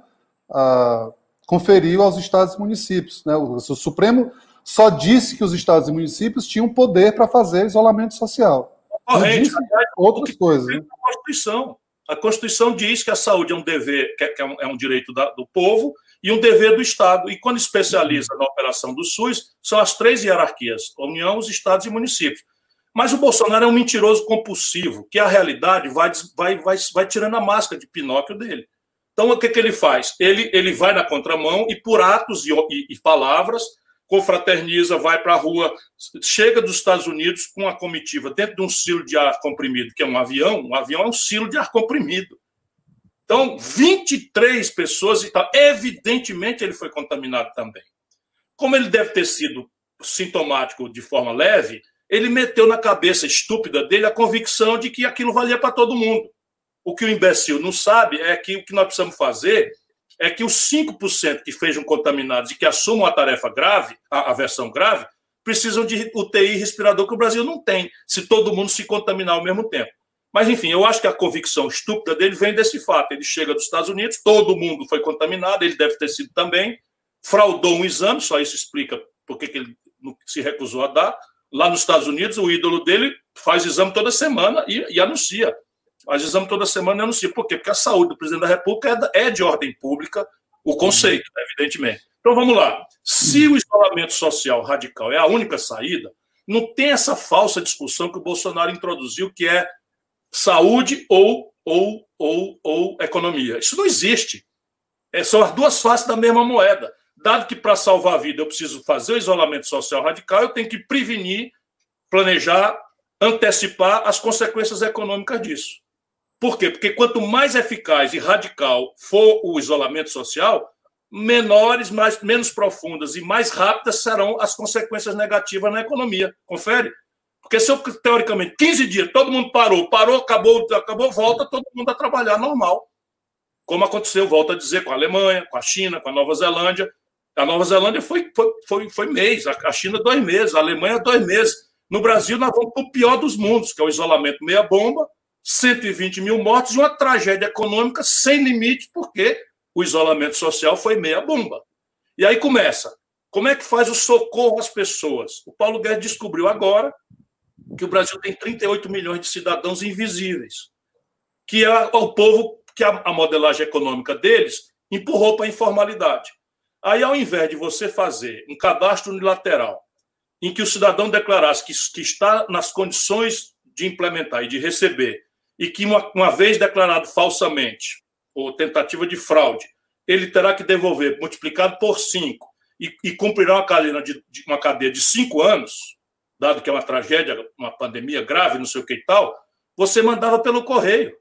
A: ah, conferiu aos estados e municípios. Né? O, o Supremo só disse que os estados e municípios tinham poder para fazer isolamento social.
B: Corrente, outras coisas. Né? A Constituição. A Constituição diz que a saúde é um dever, que é um, é um direito da, do povo e um dever do Estado. E quando especializa na operação do SUS, são as três hierarquias: União, os estados e municípios. Mas o Bolsonaro é um mentiroso compulsivo, que a realidade vai, vai, vai, vai tirando a máscara de Pinóquio dele. Então, o que, que ele faz? Ele, ele vai na contramão e, por atos e, e, e palavras, confraterniza, vai para a rua, chega dos Estados Unidos com a comitiva dentro de um silo de ar comprimido, que é um avião. Um avião é um silo de ar comprimido. Então, 23 pessoas e tal. Evidentemente, ele foi contaminado também. Como ele deve ter sido sintomático de forma leve, ele meteu na cabeça estúpida dele a convicção de que aquilo valia para todo mundo. O que o imbecil não sabe é que o que nós precisamos fazer é que os 5% que sejam contaminados e que assumam a tarefa grave, a, a versão grave, precisam de UTI respirador que o Brasil não tem, se todo mundo se contaminar ao mesmo tempo. Mas, enfim, eu acho que a convicção estúpida dele vem desse fato. Ele chega dos Estados Unidos, todo mundo foi contaminado, ele deve ter sido também, fraudou um exame, só isso explica por que ele se recusou a dar. Lá nos Estados Unidos, o ídolo dele faz exame toda semana e, e anuncia faz exame toda semana e anuncia. Por quê? Porque a saúde do presidente da República é, é de ordem pública, o conceito, evidentemente. Então vamos lá. Se o isolamento social radical é a única saída, não tem essa falsa discussão que o Bolsonaro introduziu, que é saúde ou, ou, ou, ou economia. Isso não existe. É, são as duas faces da mesma moeda. Dado que para salvar a vida eu preciso fazer o isolamento social radical, eu tenho que prevenir, planejar, antecipar as consequências econômicas disso. Por quê? Porque quanto mais eficaz e radical for o isolamento social, menores, mais, menos profundas e mais rápidas serão as consequências negativas na economia. Confere? Porque se eu, teoricamente, 15 dias, todo mundo parou, parou, acabou, acabou, volta todo mundo a trabalhar normal. Como aconteceu, volta a dizer, com a Alemanha, com a China, com a Nova Zelândia. A Nova Zelândia foi, foi, foi, foi mês, a China dois meses, a Alemanha dois meses. No Brasil, nós vamos para o pior dos mundos, que é o isolamento meia-bomba, 120 mil mortos e uma tragédia econômica sem limite, porque o isolamento social foi meia-bomba. E aí começa. Como é que faz o socorro às pessoas? O Paulo Guedes descobriu agora que o Brasil tem 38 milhões de cidadãos invisíveis, que é o povo que a modelagem econômica deles empurrou para a informalidade. Aí, ao invés de você fazer um cadastro unilateral, em que o cidadão declarasse que, está nas condições de implementar e de receber, e que, uma, uma vez declarado falsamente, ou tentativa de fraude, ele terá que devolver multiplicado por cinco e, e cumprirá uma cadeia de, de, uma cadeia de cinco anos, dado que é uma tragédia, uma pandemia grave, não sei o que e tal, você mandava pelo correio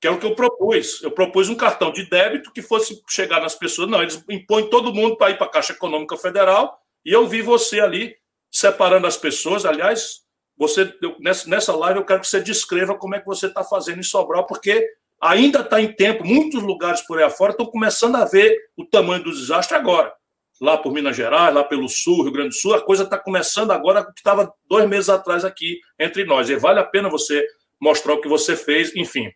B: que é o que eu propus. Eu propus um cartão de débito que fosse chegar nas pessoas. Não, eles impõem todo mundo para ir para a Caixa Econômica Federal e eu vi você ali separando as pessoas. Aliás, você nessa live eu quero que você descreva como é que você está fazendo em Sobral, porque ainda está em tempo. Muitos lugares por aí afora estão começando a ver o tamanho do desastre agora. Lá por Minas Gerais, lá pelo Sul, Rio Grande do Sul, a coisa está começando agora, que estava dois meses atrás aqui entre nós. E vale a pena você mostrar o que você fez, enfim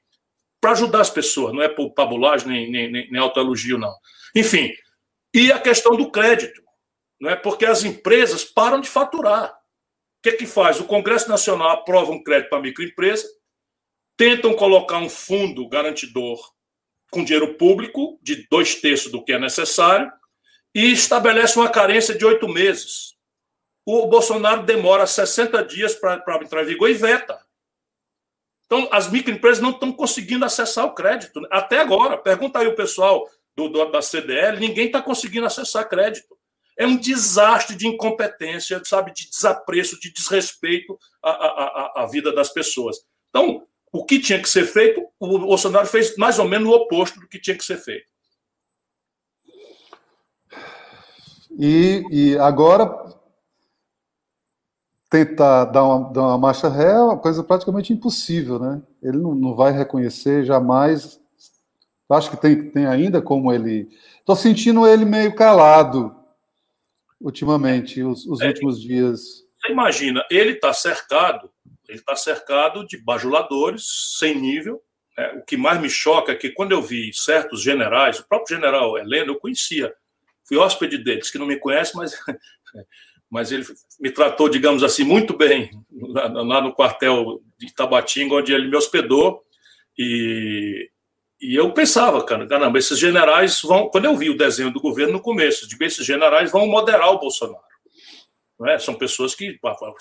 B: para ajudar as pessoas, não é por pabulagem nem, nem, nem, autoelogio, não. Enfim, e a questão do crédito, não é porque as empresas param de faturar. O que, é que faz? O Congresso Nacional aprova um crédito para a microempresa, tentam colocar um fundo garantidor com dinheiro público, de dois terços do que é necessário, e estabelece uma carência de oito meses. O Bolsonaro demora 60 dias para entrar em vigor e veta. Então, as microempresas não estão conseguindo acessar o crédito. Né? Até agora, pergunta aí o pessoal do, do da CDL, ninguém está conseguindo acessar crédito. É um desastre de incompetência, sabe, de desapreço, de desrespeito à, à, à vida das pessoas. Então, o que tinha que ser feito, o Bolsonaro fez mais ou menos o oposto do que tinha que ser feito.
A: E, e agora, tentar dar uma, dar uma marcha ré é uma coisa praticamente impossível, né? Ele não, não vai reconhecer jamais. Acho que tem, tem ainda como ele. Estou sentindo ele meio calado ultimamente, os, os é, últimos dias.
B: Você imagina, ele está cercado, ele está cercado de bajuladores sem nível. Né? O que mais me choca é que quando eu vi certos generais, o próprio general Heleno, eu conhecia, fui hóspede deles, que não me conhece, mas mas ele me tratou, digamos assim, muito bem lá, lá no quartel de Tabatinga, onde ele me hospedou. E, e eu pensava, cara, caramba, esses generais vão. Quando eu vi o desenho do governo no começo, de esses generais vão moderar o Bolsonaro. Não é? São pessoas que.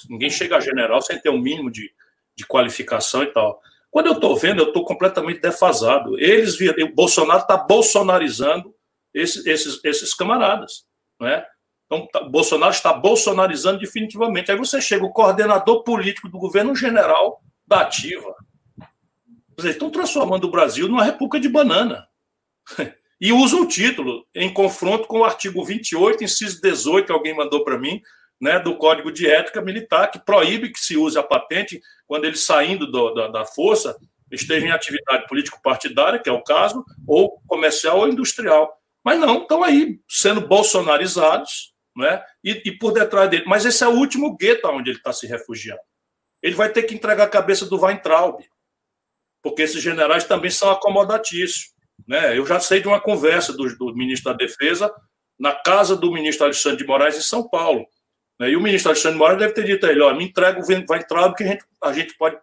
B: Ninguém chega a general sem ter um mínimo de, de qualificação e tal. Quando eu estou vendo, eu estou completamente defasado. Eles viram, o Bolsonaro está bolsonarizando esses, esses, esses camaradas. Não é? Então, tá, Bolsonaro está bolsonarizando definitivamente. Aí você chega, o coordenador político do governo general da Ativa. Eles estão transformando o Brasil numa república de banana. E usam o título em confronto com o artigo 28, inciso 18, que alguém mandou para mim, né, do Código de Ética Militar, que proíbe que se use a patente quando ele saindo do, da, da força esteja em atividade político-partidária, que é o caso, ou comercial ou industrial. Mas não, estão aí sendo bolsonarizados, né? E, e, por detrás dele. Mas esse é o último gueto onde ele está se refugiando. Ele vai ter que entregar a cabeça do Weintraub, porque esses generais também são acomodatícios. Né? Eu já sei de uma conversa do, do ministro da Defesa na casa do ministro Alexandre de Moraes em São Paulo. Né? E o ministro Alexandre de Moraes deve ter dito a ele: ó, me entrega o Weintraub que a gente, a gente pode.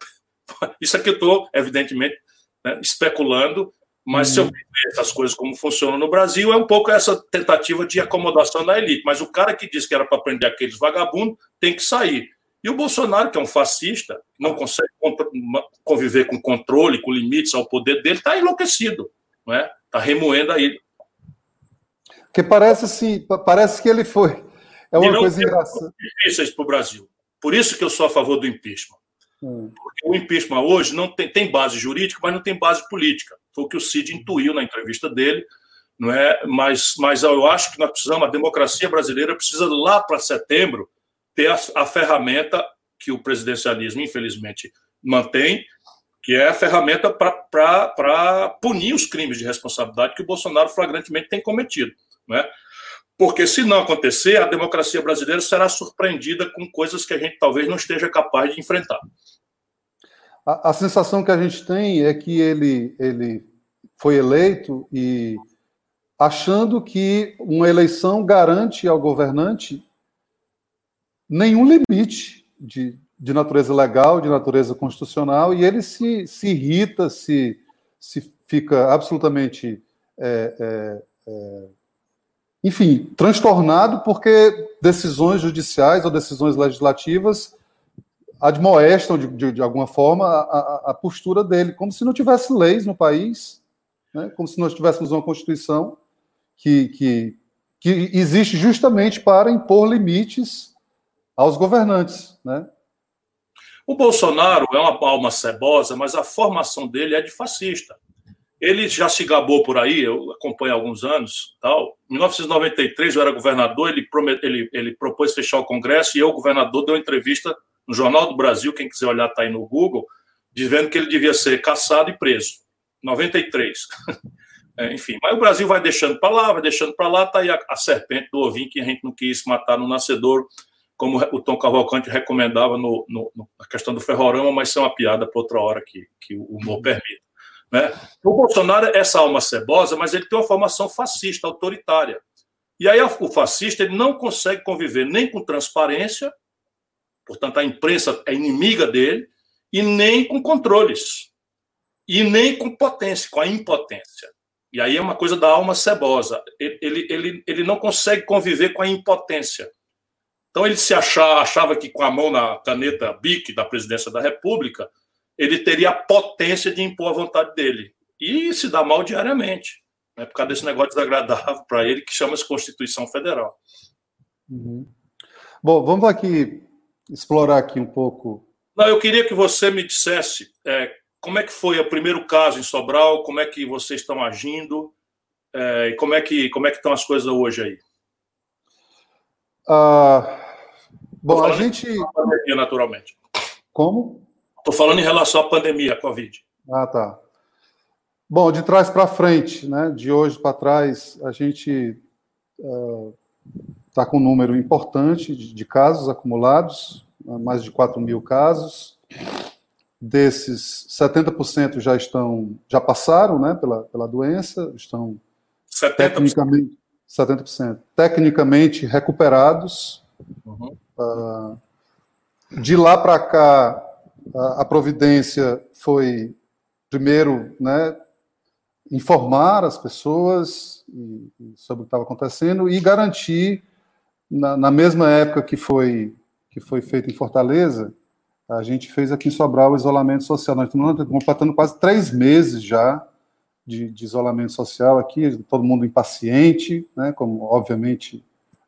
B: Isso aqui eu estou, evidentemente, né, especulando, mas se eu uhum. ver essas coisas como funcionam no Brasil, é um pouco essa tentativa de acomodação da elite. Mas o cara que disse que era para prender aqueles vagabundos tem que sair. E o Bolsonaro, que é um fascista, não consegue conviver com controle, com limites ao poder dele, está enlouquecido, não é? Está remoendo aí.
A: Que parece assim, parece que ele foi. É uma coisa engraçada.
B: difíceis para o Brasil. Por isso que eu sou a favor do impeachment. Hum. Porque o impeachment hoje não tem, tem base jurídica, mas não tem base política. Foi o que o Cid intuiu na entrevista dele, não é? Mas, mas eu acho que nós precisamos, a democracia brasileira precisa lá para setembro ter a, a ferramenta que o presidencialismo, infelizmente, mantém, que é a ferramenta para punir os crimes de responsabilidade que o Bolsonaro flagrantemente tem cometido. Né? Porque se não acontecer, a democracia brasileira será surpreendida com coisas que a gente talvez não esteja capaz de enfrentar.
A: A, a sensação que a gente tem é que ele, ele foi eleito e achando que uma eleição garante ao governante nenhum limite de, de natureza legal, de natureza constitucional, e ele se, se irrita, se, se fica absolutamente, é, é, é, enfim, transtornado porque decisões judiciais ou decisões legislativas admoestam, de, de, de alguma forma, a, a, a, postura dele, como se não tivesse leis no país, né? como se nós tivéssemos uma Constituição que, que, que existe justamente para impor limites aos governantes, né?
B: O Bolsonaro é uma alma cebosa, mas a formação dele é de fascista. Ele já se gabou por aí, eu acompanho há alguns anos. Tal. Em 1993, eu era governador, ele, promet, ele, ele propôs fechar o Congresso e eu, governador, deu entrevista no Jornal do Brasil, quem quiser olhar está aí no Google, dizendo que ele devia ser caçado e preso. 93. É, enfim, mas o Brasil vai deixando para lá, vai deixando para lá, está aí a, a, serpente do ovinho que a gente não quis matar no nascedor, como o Tom Cavalcante recomendava no, no, na questão do ferrorama, mas isso é uma piada para outra hora que, que o humor permite. Né? O Bolsonaro é essa alma cebosa, mas ele tem uma formação fascista, autoritária. E aí o fascista ele não consegue conviver nem com transparência, portanto a imprensa é inimiga dele, e nem com controles, e nem com potência, com a impotência. E aí é uma coisa da alma cebosa. Ele, ele, ele não consegue conviver com a impotência. Então ele se achava, achava que com a mão na caneta BIC da presidência da República, ele teria a potência de impor a vontade dele. E se dá mal diariamente, né, por causa desse negócio desagradável para ele que chama-se Constituição Federal.
A: Uhum. Bom, vamos aqui explorar aqui um pouco.
B: Não, eu queria que você me dissesse é, como é que foi o primeiro caso em Sobral, como é que vocês estão agindo é, e como é que como é que estão as coisas hoje aí.
A: Ah, Bom, a gente.
B: Naturalmente.
A: Como?
B: Estou falando em relação à pandemia, à Covid.
A: Ah, tá. Bom, de trás para frente, né? De hoje para trás, a gente está uh, com um número importante de, de casos acumulados, né, mais de 4 mil casos. Desses, 70% já estão, já passaram, né, pela, pela doença, estão 70%. tecnicamente 70%, tecnicamente recuperados. Uhum. Uh, de lá para cá, a, providência foi, primeiro, né, informar as pessoas sobre o que estava acontecendo e garantir, na, na, mesma época que foi, que foi feito em Fortaleza, a gente fez aqui em Sobral o isolamento social. Nós estamos completando quase três meses já de, de, isolamento social aqui, todo mundo impaciente, né, como obviamente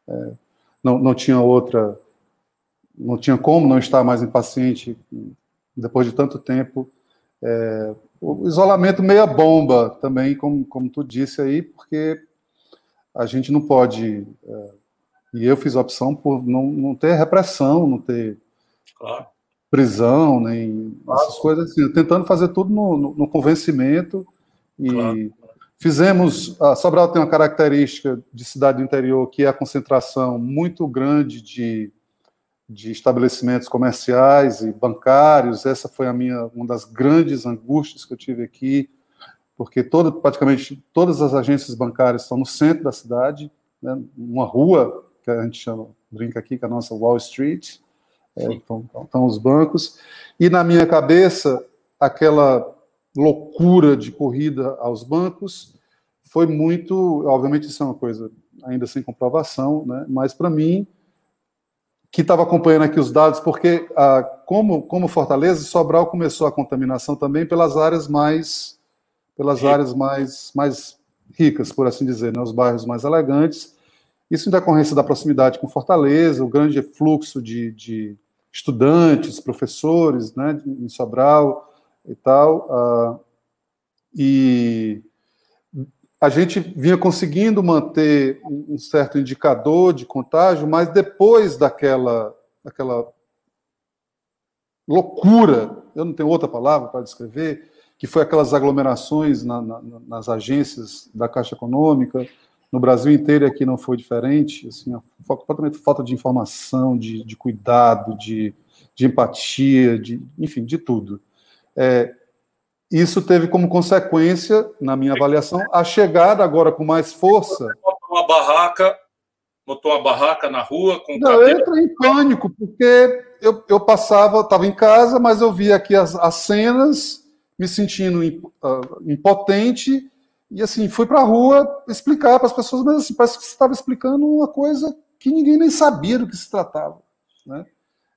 A: é, não, não tinha outra não tinha como não estar mais impaciente depois de tanto tempo. É, o isolamento meia bomba também, como, como tu disse aí, porque a gente não pode. É, e eu fiz a opção por não, não ter repressão, não ter claro. prisão, nem claro. essas coisas assim, tentando fazer tudo no, no, no convencimento. E claro. fizemos. A Sobral tem uma característica de cidade do interior que é a concentração muito grande de de estabelecimentos comerciais e bancários. Essa foi a minha uma das grandes angústias que eu tive aqui, porque todo, praticamente todas as agências bancárias estão no centro da cidade, né, uma rua que a gente chama, brinca aqui, que é a nossa Wall Street, é, estão, estão os bancos, e na minha cabeça aquela loucura de corrida aos bancos foi muito, obviamente isso é uma coisa ainda sem comprovação, né, mas para mim que estava acompanhando aqui os dados, porque ah, como, como Fortaleza, Sobral começou a contaminação também pelas áreas mais pelas áreas mais, mais ricas, por assim dizer, né, os bairros mais elegantes. Isso em decorrência da proximidade com Fortaleza, o grande fluxo de, de estudantes, professores, né, em Sobral e tal. Ah, e a gente vinha conseguindo manter um certo indicador de contágio, mas depois daquela, daquela loucura, eu não tenho outra palavra para descrever, que foi aquelas aglomerações na, na, nas agências da Caixa Econômica, no Brasil inteiro e aqui não foi diferente, assim, completamente falta de informação, de, de cuidado, de, de empatia, de, enfim, de tudo. É, isso teve como consequência, na minha avaliação, a chegada agora com mais força.
B: Uma barraca, botou uma barraca na rua com.
A: Não, eu entrei em pânico, porque eu, eu passava, estava em casa, mas eu via aqui as, as cenas, me sentindo uh, impotente, e assim, fui para a rua explicar para as pessoas, mas assim, parece que você estava explicando uma coisa que ninguém nem sabia do que se tratava. Né?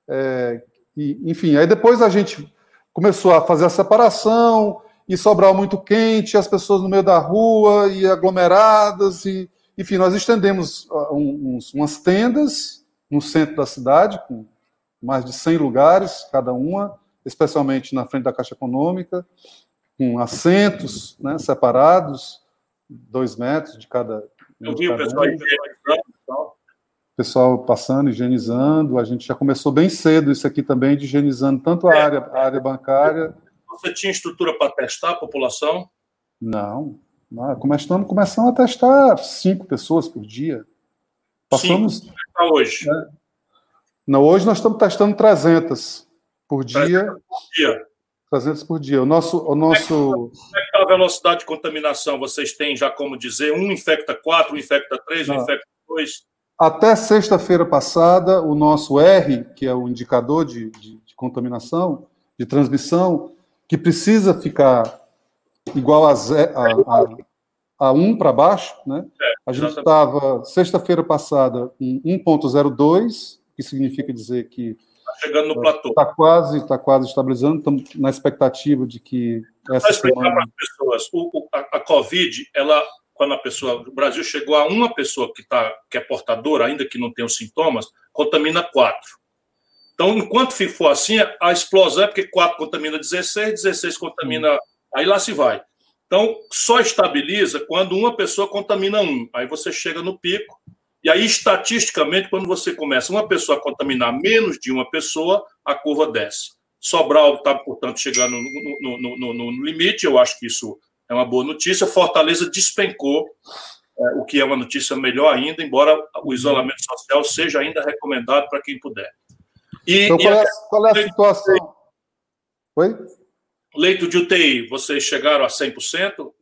A: É, e, enfim, aí depois a gente começou a fazer a separação, e Sobral muito quente, as pessoas no meio da rua e aglomeradas, e enfim, nós estendemos uh, uns, umas tendas no centro da cidade, com mais de 100 lugares cada uma, especialmente na frente da Caixa Econômica, com assentos né, separados, dois metros de cada.
B: Eu vi o pessoal.
A: Pessoal passando, higienizando. A gente já começou bem cedo isso aqui também, de higienizando tanto a, é. área, a área bancária.
B: Você tinha estrutura para testar a população?
A: Não. não começamos, começamos a testar cinco pessoas por dia.
B: Passamos. Cinco. Tá hoje? É,
A: não, hoje nós estamos testando 300 por dia. 300 por dia. 300 por dia. O nosso. O nosso... Como
B: é que está é a velocidade de contaminação? Vocês têm já como dizer, um infecta quatro, um infecta três, um infecta dois?
A: Até sexta-feira passada, o nosso R, que é o indicador de, de, de, contaminação, de transmissão, que precisa ficar igual a, a, a, a 1 para baixo, né? É, a gente estava, sexta-feira passada, em 1.02, que significa dizer que
B: chegando no platô.
A: Está quase, está quase estabilizando. Estamos na expectativa de que essa
B: semana... para as pessoas, o, o, a, a, Covid, ela, quando a pessoa, o Brasil chegou a uma pessoa que tá, que é portadora, ainda que não tenha os sintomas, contamina quatro. Então, enquanto for assim, a explosão é porque quatro contamina 16, 16 contamina, aí lá se vai. Então, só estabiliza quando uma pessoa contamina um. Aí você chega no pico, e aí, estatisticamente, quando você começa uma pessoa a contaminar menos de uma pessoa, a curva desce. Sobral está, portanto, chegando no, no, no, no, limite, eu acho que isso é uma boa notícia. Fortaleza despencou, é, o que é uma notícia melhor ainda, embora o isolamento social seja ainda recomendado para quem puder.
A: E, então, qual, é, qual é a situação? Oi?
B: Leito de UTI, vocês chegaram a 100%?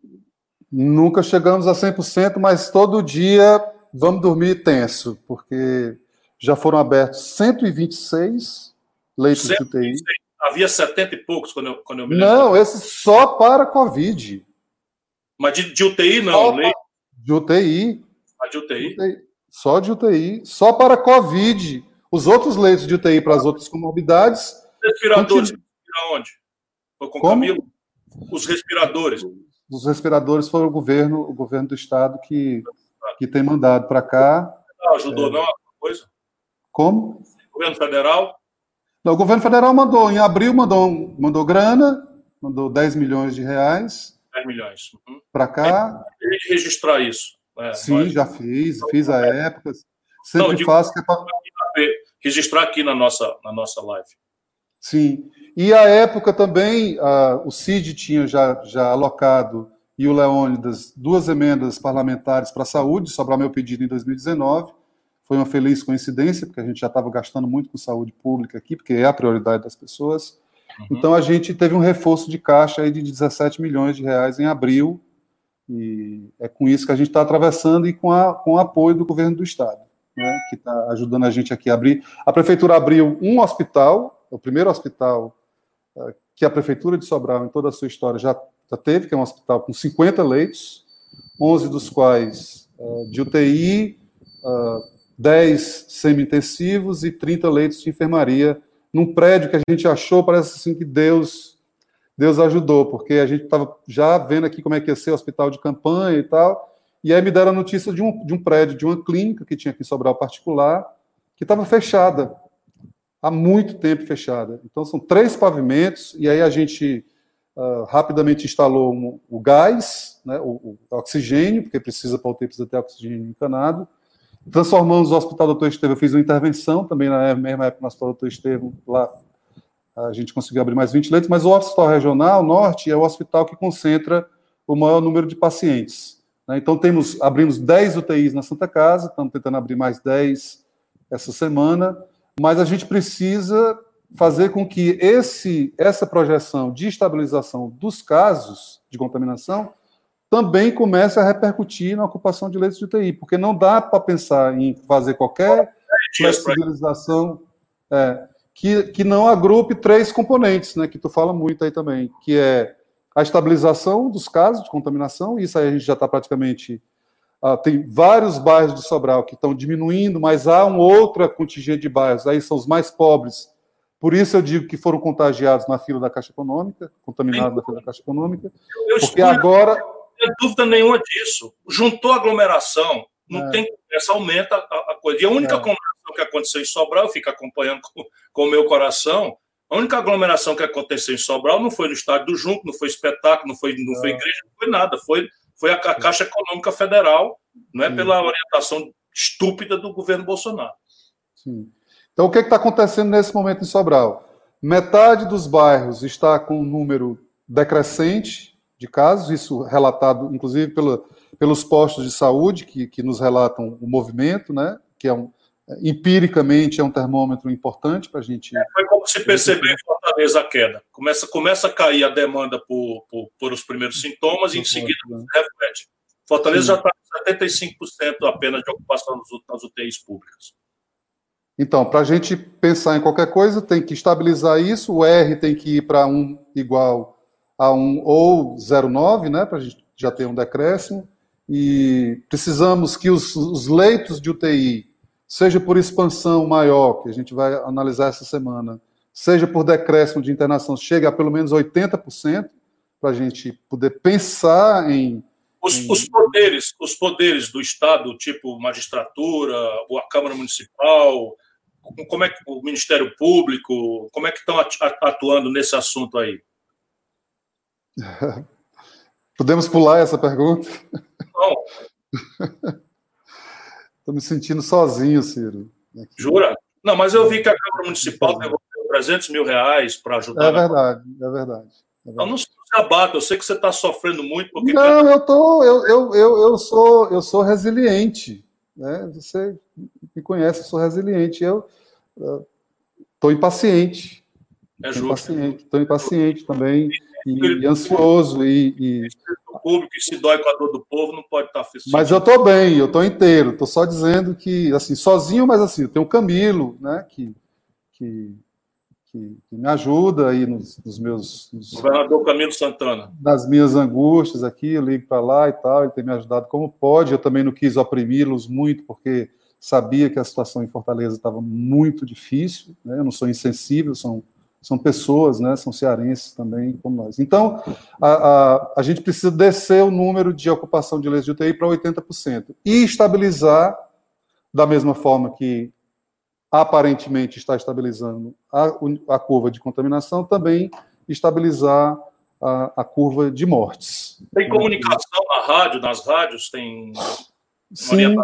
A: Nunca chegamos a 100%, mas todo dia vamos dormir tenso, porque já foram abertos 126 leitos 126. de UTI.
B: Havia 70 e poucos quando eu, quando eu me
A: lembro. Não, esse só para Covid.
B: Mas de, de UTI não,
A: leito. De UTI.
B: Mas de UTI.
A: UTI. Só de UTI. Só para Covid. Os outros leitos de UTI para as outras comorbidades.
B: Respiradores, continu... onde? Foi com Como? Camilo? Os respiradores.
A: Os respiradores foram o governo, o governo do estado que que tem mandado para cá.
B: Não ajudou, é... não, alguma coisa?
A: Como?
B: O governo federal?
A: Não, o governo federal mandou, em abril, mandou, mandou grana, mandou 10 milhões de reais.
B: 10 milhões.
A: Uhum. Para cá.
B: Tem que registrar isso.
A: É, Sim, nós... já fiz, fiz a época. Sempre não, faço. Que é pra...
B: Registrar aqui na nossa, na nossa live.
A: Sim. E a época também, uh, o CID tinha já, já alocado e o Leônidas duas emendas parlamentares para a saúde, sobrar meu pedido em 2019. Foi uma feliz coincidência, porque a gente já estava gastando muito com saúde pública aqui, porque é a prioridade das pessoas. Uhum. Então a gente teve um reforço de caixa aí de 17 milhões de reais em abril, e é com isso que a gente está atravessando e com, a, com o apoio do governo do Estado, né, que está ajudando a gente aqui a abrir. A prefeitura abriu um hospital, o primeiro hospital uh, que a prefeitura de Sobral, em toda a sua história, já já teve, que é um hospital com 50 leitos, 11 dos quais uh, de UTI, uh, 10 semi-intensivos e 30 leitos de enfermaria, num prédio que a gente achou, parece assim que Deus Deus ajudou, porque a gente estava já vendo aqui como é que ia ser o hospital de campanha e tal, e aí me deram a notícia de um, de um prédio, de uma clínica que tinha aqui em Sobral particular, que estava fechada, há muito tempo fechada. Então são três pavimentos, e aí a gente uh, rapidamente instalou um, o gás, né, o, o, oxigênio, porque precisa para o UTI precisa ter oxigênio encanado. Transformamos o Hospital Doutor Estevam, eu fiz uma intervenção também na mesma época no Hospital Doutor Estevam, lá a gente conseguiu abrir mais 20 leitos, mas o Hospital Regional Norte é o hospital que concentra o maior número de pacientes. Né? Então, temos, abrimos 10 UTIs na Santa Casa, estamos tentando abrir mais 10 essa semana, mas a gente precisa fazer com que esse, essa projeção de estabilização dos casos de contaminação também comece a repercutir na ocupação de leitos de UTI, porque não dá para pensar em fazer qualquer flexibilização é, que, que não agrupe três componentes, né, que tu fala muito aí também, que é a estabilização dos casos de contaminação, isso aí a gente já está praticamente. Uh, tem vários bairros de Sobral que estão diminuindo, mas há um outra contingente de bairros, aí são os mais pobres. Por isso eu digo que foram contagiados na fila da Caixa Econômica, contaminados na fila da Caixa Econômica, porque agora. Não
B: tenho dúvida nenhuma disso. Juntou aglomeração, não é. tem essa aumenta a, a, coisa. E a única é. aglomeração que aconteceu em Sobral, eu fico acompanhando com, com o meu coração, a única aglomeração que aconteceu em Sobral não foi no estádio do Junco, não foi espetáculo, não foi, não foi igreja, não foi nada. Foi, foi a, a Caixa Econômica Federal, não é Sim. pela orientação estúpida do governo Bolsonaro.
A: Sim. Então, o que é está acontecendo nesse momento em Sobral? Metade dos bairros está com um número decrescente de casos, isso relatado, inclusive, pelo, pelos postos de saúde, que, que nos relatam o movimento, né? que é um, empiricamente é um termômetro importante para a gente. É,
B: foi como se perceber em Fortaleza a queda. Começa, começa a cair a demanda por, por, por os primeiros sintomas e em seguida né? reflete. Fortaleza Sim. já está com 75% apenas de ocupação nas UTIs públicas.
A: Então, para a gente pensar em qualquer coisa, tem que estabilizar isso, o R tem que ir para 1 igual a 1 ou 0,9, né, para a gente já ter um decréscimo, e precisamos que os, os leitos de UTI seja por expansão maior, que a gente vai analisar essa semana, seja por decréscimo de internação, chega a pelo menos 80%, para a gente poder pensar em,
B: os, os, poderes, os poderes do Estado, tipo magistratura, a Câmara Municipal, como é que o Ministério Público, como é que estão atuando nesse assunto aí?
A: Podemos pular essa pergunta? Não. Estou me sentindo sozinho, Ciro.
B: Jura? Não, mas eu vi que a Câmara Municipal devolveu 300 mil reais para ajudar.
A: É verdade, é verdade. É
B: Não, não se abata, eu sei que você está sofrendo muito. Porque...
A: Não, eu, tô, eu, eu, eu, eu, sou, eu sou resiliente. Né? Você me conhece, eu sou resiliente. Eu estou impaciente.
B: É justo.
A: Estou impaciente também e, ansioso. E, e,
B: público e se dói com a dor do povo, não pode estar
A: feliz. Mas eu estou bem, eu estou inteiro. Estou só dizendo que, assim, sozinho, mas assim, tem o Camilo, né, que, que, que, que me ajuda aí nos, nos meus... Nos,
B: Governador Camilo Santana.
A: Nas minhas angústias aqui, eu ligo para lá e tal, ele tem me ajudado como pode. Eu também não quis oprimi-los muito, porque sabia que a situação em Fortaleza estava muito difícil, né? eu não sou insensível, são são pessoas, né, são cearenses também, como nós. Então, a, a, a gente precisa descer o número de ocupação de leitos de UTI para 80% e estabilizar, da mesma forma que aparentemente está estabilizando a, a curva de contaminação, também estabilizar a, a curva de mortes.
B: Tem comunicação na rádio, nas rádios, tem
A: Sim,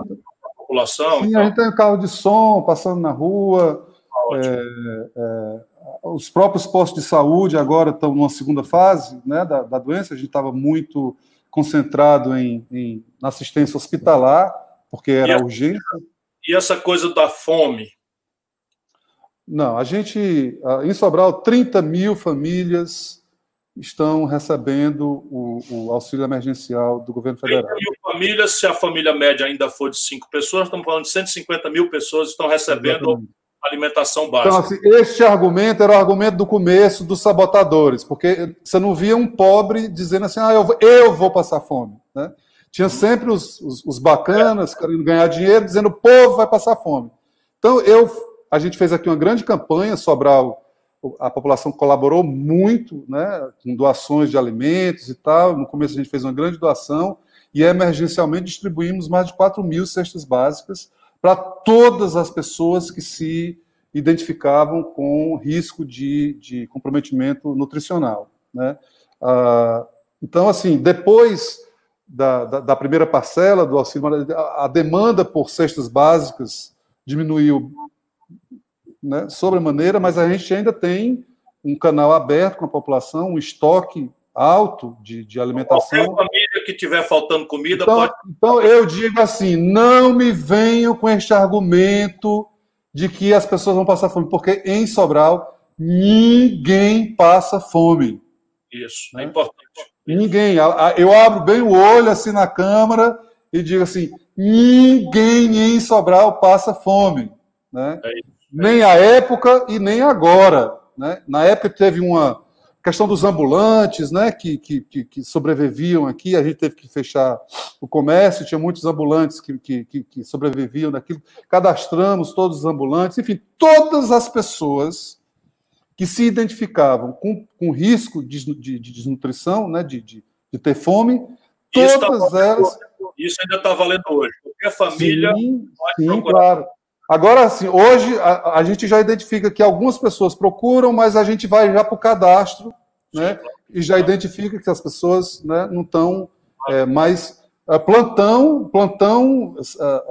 A: população? Sim, então. a gente tem carro de som passando na rua, é, é, os próprios postos de saúde agora estão numa segunda fase né, da, da doença. A gente estava muito concentrado em, em, na assistência hospitalar, porque era e urgente.
B: E essa coisa da fome?
A: Não, a gente, em Sobral, 30 mil famílias estão recebendo o, o, auxílio emergencial do governo federal. 30
B: mil famílias, se a família média ainda for de cinco pessoas, estamos falando de 150 mil pessoas estão recebendo Exatamente alimentação básica. Então, assim,
A: este argumento era o argumento do começo dos sabotadores, porque você não via um pobre dizendo assim, ah, eu vou, eu vou passar fome. Né? Tinha sempre os, os, os bacanas querendo ganhar dinheiro, dizendo o povo vai passar fome. Então, eu, a gente fez aqui uma grande campanha, Sobral, a população colaborou muito, né, com doações de alimentos e tal. No começo a gente fez uma grande doação e emergencialmente distribuímos mais de 4 mil cestas básicas para todas as pessoas que se identificavam com risco de, de comprometimento nutricional. Né? Ah, então, assim, depois da, da, da, primeira parcela do auxílio, a, a demanda por cestas básicas diminuiu né, sobremaneira, mas a gente ainda tem um canal aberto com a população, um estoque alto de, de alimentação.
B: Qualquer família que tiver faltando comida,
A: então,
B: pode.
A: Então eu digo assim: não me venham com este argumento de que as pessoas vão passar fome, porque em Sobral ninguém passa fome.
B: Isso, é né? é importante.
A: Ninguém. Eu abro bem o olho assim na câmara e digo assim: ninguém em Sobral passa fome. Né? É isso, é nem a época e nem agora. Né? Na época teve uma questão dos ambulantes, né, que, que, que, sobreviviam aqui, a gente teve que fechar o comércio, tinha muitos ambulantes que, que, que sobreviviam daquilo, cadastramos todos os ambulantes, enfim, todas as pessoas que se identificavam com, com risco de, de, de desnutrição, né, de, de, de ter fome,
B: isso tá todas tá elas... Isso ainda está valendo hoje, a família...
A: Sim, sim claro. Agora, assim, hoje a, a, gente já identifica que algumas pessoas procuram, mas a gente vai já para o cadastro, né? E já identifica que as pessoas né, não estão é, mais é, plantão, plantão, é,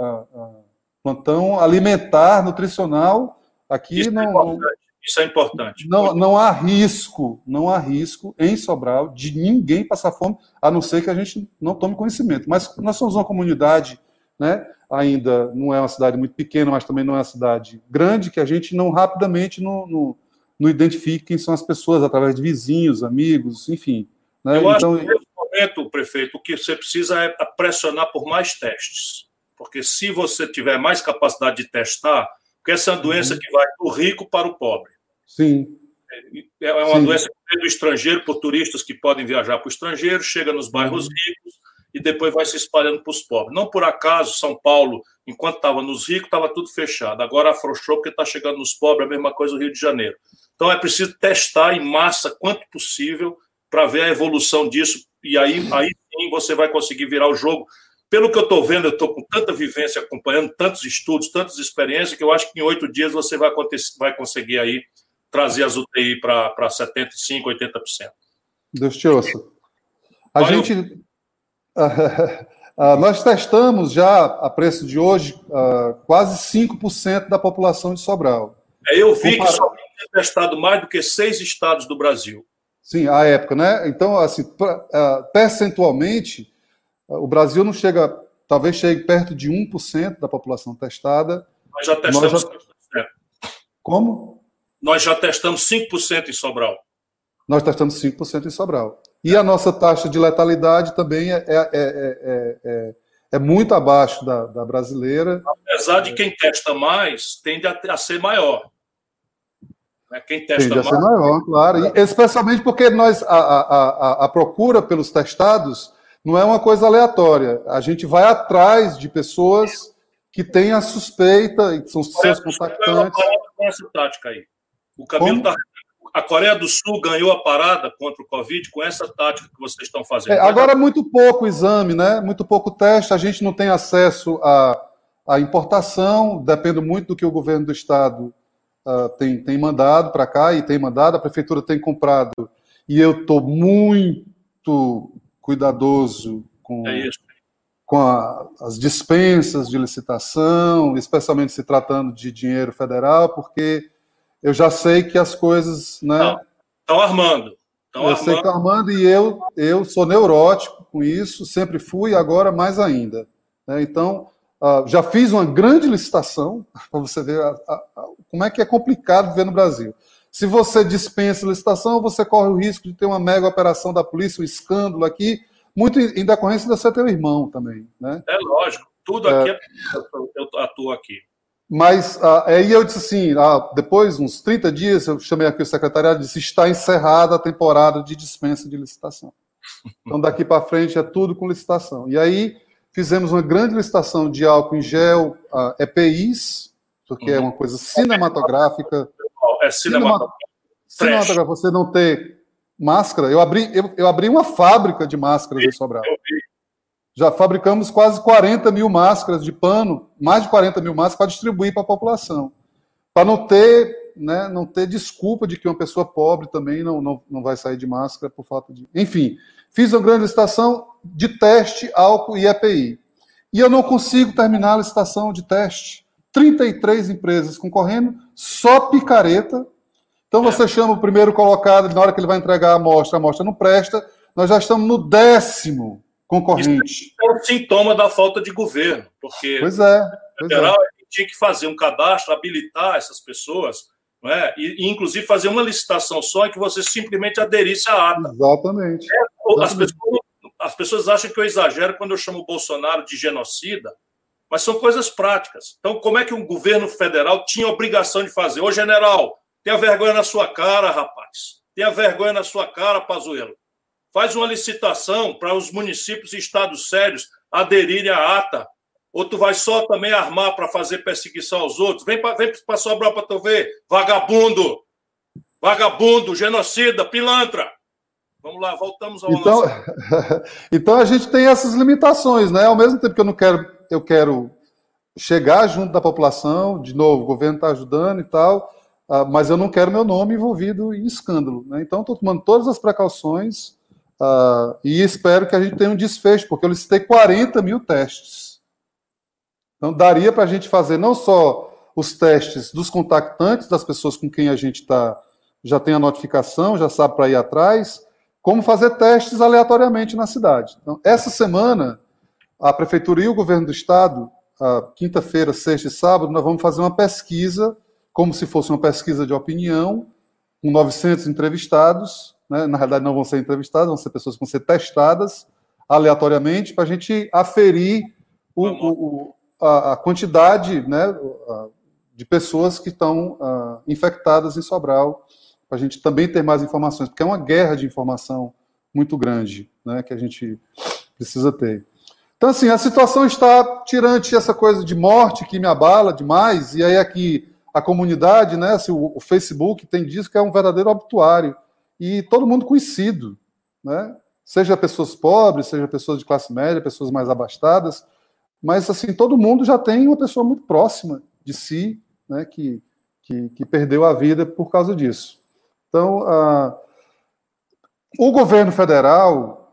A: plantão alimentar, nutricional. Aqui
B: Isso é
A: não.
B: É Isso é importante.
A: Não, não há risco, não há risco em Sobral de ninguém passar fome, a não ser que a gente não tome conhecimento. Mas nós somos uma comunidade, né? Ainda não é uma cidade muito pequena, mas também não é uma cidade grande, que a gente não rapidamente não, não, não identifique quem são as pessoas, através de vizinhos, amigos, enfim.
B: Né? Eu então, acho que nesse momento, prefeito, o que você precisa é pressionar por mais testes. Porque se você tiver mais capacidade de testar, porque essa é uma doença uhum. que vai do rico para o pobre.
A: Sim.
B: É, é uma Sim. doença que vem do estrangeiro, por turistas que podem viajar para o estrangeiro, chega nos bairros uhum. ricos, e depois vai se espalhando para os pobres. Não por acaso, São Paulo, enquanto estava nos ricos, estava tudo fechado. Agora afrouxou porque está chegando nos pobres, a mesma coisa no Rio de Janeiro. Então é preciso testar em massa quanto possível para ver a evolução disso. E aí, aí sim você vai conseguir virar o jogo. Pelo que eu estou vendo, eu estou com tanta vivência acompanhando, tantos estudos, tantas experiências, que eu acho que em oito dias você vai, vai conseguir aí trazer as UTI para 75%, 80%.
A: Deus te ouça. A gente Uh, nós testamos já, a preço de hoje, uh, quase 5% da população de Sobral.
B: É, eu vi que só tinha testado mais do que seis estados do Brasil.
A: Sim, à época, né? Então, assim, uh, percentualmente, o Brasil não chega, talvez chegue perto de 1% da população testada.
B: Nós já testamos Nós
A: já... Como?
B: Nós já testamos 5% em Sobral.
A: Nós testamos 5% em Sobral. E a nossa taxa de letalidade também é, é, é, é muito abaixo da, da, brasileira.
B: Apesar de quem testa mais, tende a, a ser maior.
A: Quem testa tende a ser maior, claro. E, especialmente porque nós, a, a, a, a procura pelos testados não é uma coisa aleatória. A gente vai atrás de pessoas que têm a suspeita, e são seus contactantes.
B: Com essa tática aí. O Camilo está a Coreia do Sul ganhou a parada contra o Covid com essa tática que vocês estão fazendo. É,
A: agora é muito pouco exame, né? Muito pouco teste, a gente não tem acesso à, à importação, depende muito do que o governo do estado uh, tem, tem mandado para cá e tem mandado, a prefeitura tem comprado, e eu estou muito cuidadoso com, é com a, as dispensas de licitação, especialmente se tratando de dinheiro federal, porque eu já sei que as coisas, né?
B: Estão armando.
A: Tão eu armando. sei que estão armando e eu, eu sou neurótico com isso, sempre fui, agora mais ainda. Né? Então, uh, já fiz uma grande licitação, para você ver a, a, a, como é que é complicado viver no Brasil. Se você dispensa licitação, você corre o risco de ter uma mega operação da polícia, um escândalo aqui, muito em decorrência de ser teu irmão também. Né?
B: É lógico, tudo aqui é, é eu atuo aqui.
A: Mas uh, aí eu disse assim, uh, depois, uns 30 dias, eu chamei aqui o secretariado e disse, está encerrada a temporada de dispensa de licitação. Então, daqui para frente é tudo com licitação. E aí fizemos uma grande licitação de álcool em gel, uh, EPIs, porque uhum. é uma coisa cinematográfica.
B: É cinematográfica. Cinematográfica,
A: você não ter máscara. Eu abri, eu, eu abri uma fábrica de máscaras em Sobral. Eu vi. Já fabricamos quase 40 mil máscaras de pano, mais de 40 mil máscaras para distribuir para a população. Para não ter, né, não ter desculpa de que uma pessoa pobre também não, não, não vai sair de máscara por falta de. Enfim, fiz uma grande licitação de teste, álcool e EPI. E eu não consigo terminar a licitação de teste. 33 empresas concorrendo, só picareta. Então você chama o primeiro colocado, na hora que ele vai entregar a amostra, a amostra não presta. Nós já estamos no décimo concorrente.
B: Isso é um sintoma da falta de governo, porque
A: pois é, pois
B: federal é. tinha que fazer um cadastro, habilitar essas pessoas, não é? e, e, inclusive fazer uma licitação só em que você simplesmente aderisse à ata.
A: Exatamente.
B: É, as, pessoas, as pessoas acham que eu exagero quando eu chamo o Bolsonaro de genocida, mas são coisas práticas. Então, como é que um governo federal tinha obrigação de fazer? Ô, general, tenha vergonha na sua cara, rapaz. Tenha vergonha na sua cara, Pazuello. Faz uma licitação para os municípios e estados sérios aderirem à ata. Ou tu vai só também armar para fazer perseguição aos outros? Vem para vem Sobral para tu ver. Vagabundo! Vagabundo, genocida, pilantra! Vamos lá, voltamos ao
A: então, nosso... então a gente tem essas limitações, né? Ao mesmo tempo que eu não quero, eu quero chegar junto da população, de novo, o governo está ajudando e tal, uh, mas eu não quero meu nome envolvido em escândalo. Né? Então, estou tomando todas as precauções uh, e espero que a gente tenha um desfecho, porque eu licitei 40 mil testes. Então, daria para a gente fazer não só os testes dos contactantes, das pessoas com quem a gente está, já tem a notificação, já sabe para ir atrás, como fazer testes aleatoriamente na cidade. Então, essa semana, a Prefeitura e o Governo do Estado, quinta-feira, sexta e sábado, nós vamos fazer uma pesquisa como se fosse uma pesquisa de opinião, com 900 entrevistados, né? na realidade não vão ser entrevistados, vão ser pessoas que vão ser testadas aleatoriamente, para a gente aferir o, o, a, a, quantidade né, de pessoas que estão uh, infectadas em Sobral, para a gente também ter mais informações, porque é uma guerra de informação muito grande né, que a gente precisa ter. Então, assim, a situação está tirante essa coisa de morte que me abala demais, e aí aqui a comunidade, né, assim, o, o, Facebook tem disso que é um verdadeiro obituário e todo mundo conhecido, né? Seja pessoas pobres, seja pessoas de classe média, pessoas mais abastadas, mas assim todo mundo já tem uma pessoa muito próxima de si, né, que, que, que perdeu a vida por causa disso. Então, uh, o governo federal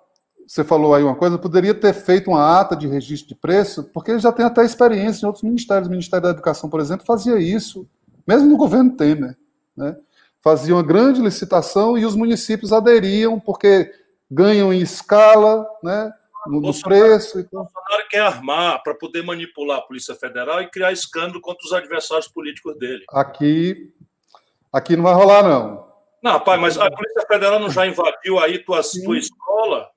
A: você falou aí uma coisa, poderia ter feito uma ata de registro de preço, porque ele já tem até experiência em outros ministérios. O Ministério da Educação, por exemplo, fazia isso, mesmo no governo Temer. Né? Fazia uma grande licitação e os municípios aderiam, porque ganham em escala, né? no, no preço.
B: O Bolsonaro quer armar para poder manipular a Polícia Federal e criar escândalo contra os adversários políticos dele.
A: Aqui, aqui não vai rolar, não.
B: Não, pai, mas a Polícia Federal não já invadiu aí tua, tua escola?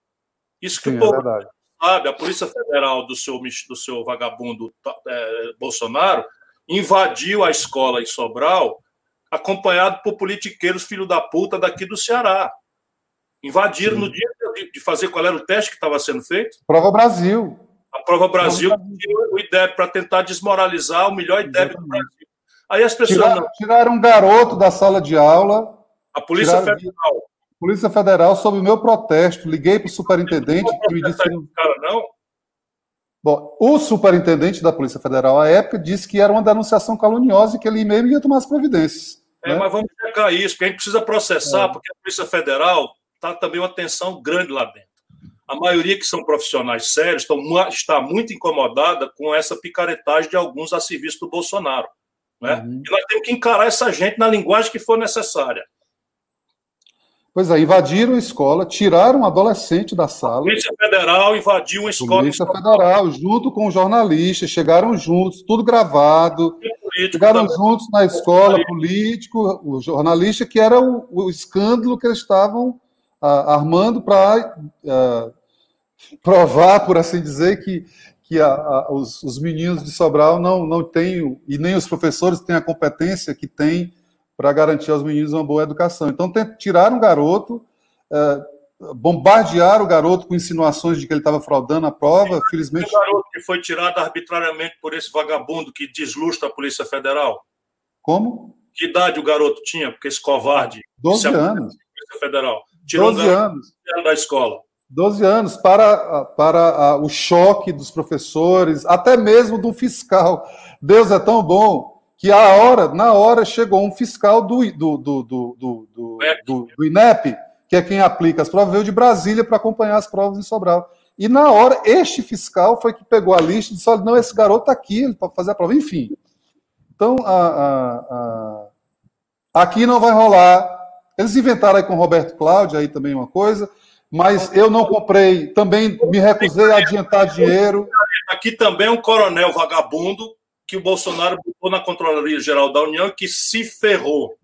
B: Isso que Sim, o povo é sabe, a Polícia Federal do seu, do seu vagabundo é, Bolsonaro invadiu a escola em Sobral, acompanhado por politiqueiros filho da puta daqui do Ceará. Invadiram Sim. no dia de fazer qual era o teste que estava sendo feito?
A: Prova Brasil.
B: A Prova Brasil, Brasil. o IDEB para tentar desmoralizar o melhor IDEB Exatamente. do Brasil. Aí as pessoas.
A: Tiraram, não... tiraram um garoto da sala de aula.
B: A Polícia Federal
A: Polícia Federal, sob o meu protesto, liguei para o superintendente que me disse que.
B: Cara, não?
A: Bom, o superintendente da Polícia Federal, à época, disse que era uma denunciação caluniosa e que ele mesmo ia tomar as providências.
B: É, né? mas vamos checar isso, porque a gente precisa processar, é. porque a Polícia Federal está também uma tensão grande lá dentro. A maioria que são profissionais sérios estão, está muito incomodada com essa picaretagem de alguns a serviço do Bolsonaro. Né? Uhum. E nós temos que encarar essa gente na linguagem que for necessária.
A: Pois é, invadiram a escola, tiraram um adolescente da sala. A
B: Polícia Federal invadiu uma escola.
A: Polícia Federal, junto com jornalistas, chegaram juntos, tudo gravado. Chegaram também. juntos na escola, político, o jornalista, que era o, o escândalo que eles estavam ah, armando para ah, provar, por assim dizer, que, que a, a, os, os meninos de Sobral não, não têm, e nem os professores têm a competência que têm para garantir aos meninos uma boa educação. Então, tiraram o garoto, é, bombardearam o garoto com insinuações de que ele estava fraudando a prova. Felizmente.
B: O garoto que foi tirado arbitrariamente por esse vagabundo que deslustra a Polícia Federal.
A: Como?
B: Que idade o garoto tinha? Porque esse covarde.
A: 12 anos.
B: Polícia Federal. Tirou
A: 12 anos.
B: da escola.
A: 12 anos, para, para o choque dos professores, até mesmo do fiscal. Deus é tão bom que a hora, na hora chegou um fiscal do, do, do, do, do, do, do INEP, que é quem aplica as provas, veio de Brasília para acompanhar as provas em Sobral. E na hora, este fiscal foi que pegou a lista e disse: olha, não, esse garoto está aqui para fazer a prova. Enfim. Então, a, a, a... aqui não vai rolar. Eles inventaram aí com o Roberto Cláudio aí também uma coisa, mas eu não comprei, também me recusei a adiantar dinheiro.
B: Aqui também é um coronel vagabundo que o Bolsonaro botou na Controladoria Geral da União que se ferrou.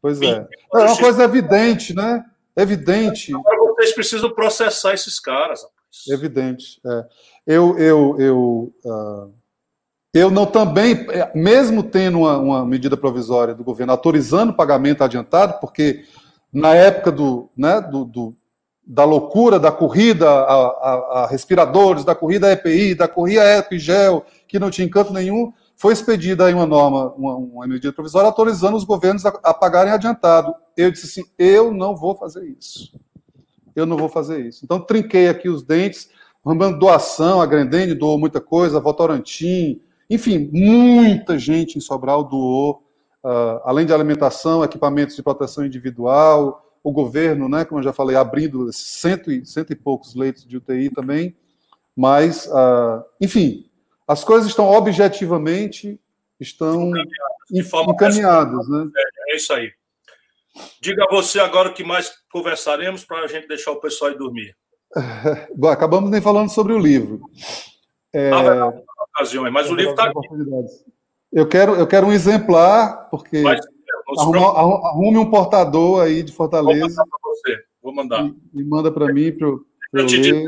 A: Pois é. É uma coisa evidente, né? Evidente.
B: Agora vocês precisam processar esses caras. Rapaz.
A: Evidente. É. Eu, eu, eu, uh, eu não também, mesmo tendo uma, uma, medida provisória do governo autorizando o pagamento adiantado, porque na época do, né, do, do da loucura da corrida a, a, a, respiradores, da corrida a EPI, da corrida a EpiGel, que não tinha encanto nenhum, foi expedida aí uma norma, uma, uma medida provisória autorizando os governos a, a, pagarem adiantado. Eu disse assim: eu não vou fazer isso. Eu não vou fazer isso. Então, trinquei aqui os dentes, mandando doação, a Grendene doou muita coisa, a Votorantim, enfim, muita gente em Sobral doou, uh, além de alimentação, equipamentos de proteção individual, o governo, né, como eu já falei, abrindo cento e, cento e poucos leitos de UTI também, mas, uh, enfim, as coisas estão objetivamente estão encaminhadas, né?
B: É, é, isso aí. Diga você agora o que mais conversaremos para a gente deixar o pessoal ir dormir.
A: Bom, acabamos nem falando sobre o livro.
B: É... Ah, ocasião, mas o livro está aqui.
A: Eu quero, eu quero um exemplar, porque mas, arruma, arrume um portador aí de Fortaleza. Vou mandar para
B: você. Vou mandar.
A: E, e manda para mim para eu,
B: eu ler. Dizer,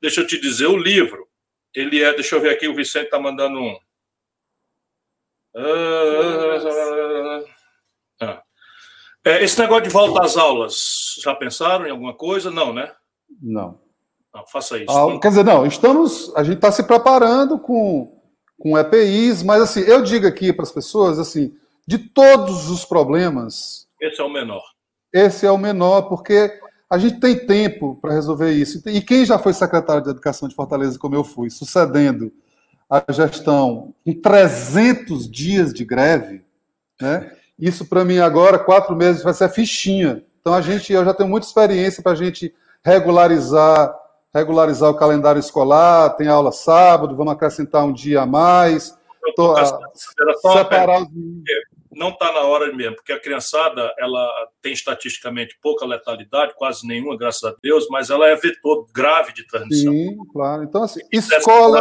B: deixa eu te dizer, o livro ele é, deixa eu ver aqui, o Vicente está mandando um. Ah. É, esse negócio de volta às aulas, já pensaram em alguma coisa? Não, né?
A: Não.
B: não faça isso.
A: Ah, quer dizer, não, estamos. A gente está se preparando com, com EPIs, mas assim, eu digo aqui para as pessoas assim, de todos os problemas.
B: Esse é o menor.
A: Esse é o menor, porque a gente tem tempo para resolver isso. E quem já foi secretário de Educação de Fortaleza, como eu fui, sucedendo a gestão em 300 dias de greve, né? isso para mim agora, quatro meses, vai ser fichinha. Então a gente, eu já tenho muita experiência para a gente regularizar, regularizar o calendário escolar, tem aula sábado, vamos acrescentar um dia a mais. Tô, a,
B: separar os não está na hora mesmo, porque a criançada ela tem estatisticamente pouca letalidade, quase nenhuma, graças a Deus, mas ela é vetor grave de transmissão.
A: Sim, claro. Então, assim, escola,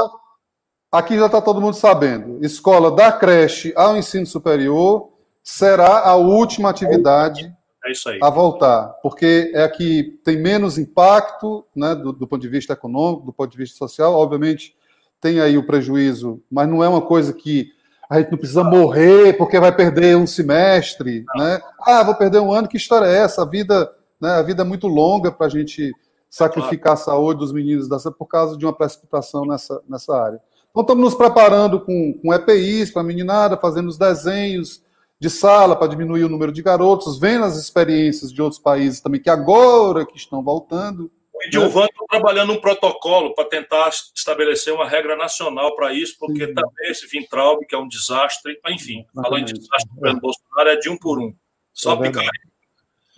A: aqui já está todo mundo sabendo, escola da creche ao ensino superior será a última atividade
B: é
A: a voltar, porque é a que tem menos impacto né, do, do ponto de vista econômico, do ponto de vista social, obviamente tem aí o prejuízo, mas não é uma coisa que a gente não precisa morrer porque vai perder um semestre, né? Ah, vou perder um ano, que história é essa? A vida, né, a vida é muito longa para a gente sacrificar a saúde dos meninos dessa por causa de uma precipitação nessa, nessa área. Então, estamos nos preparando com, com EPIs para a meninada, fazendo os desenhos de sala para diminuir o número de garotos, vendo as experiências de outros países também que agora que estão voltando,
B: o Edilvan está trabalhando um protocolo para tentar estabelecer uma regra nacional para isso, porque Sim. também esse Vintraub, que é um desastre, enfim, falando de desastre do governo Bolsonaro, é de um por um. Só é picar.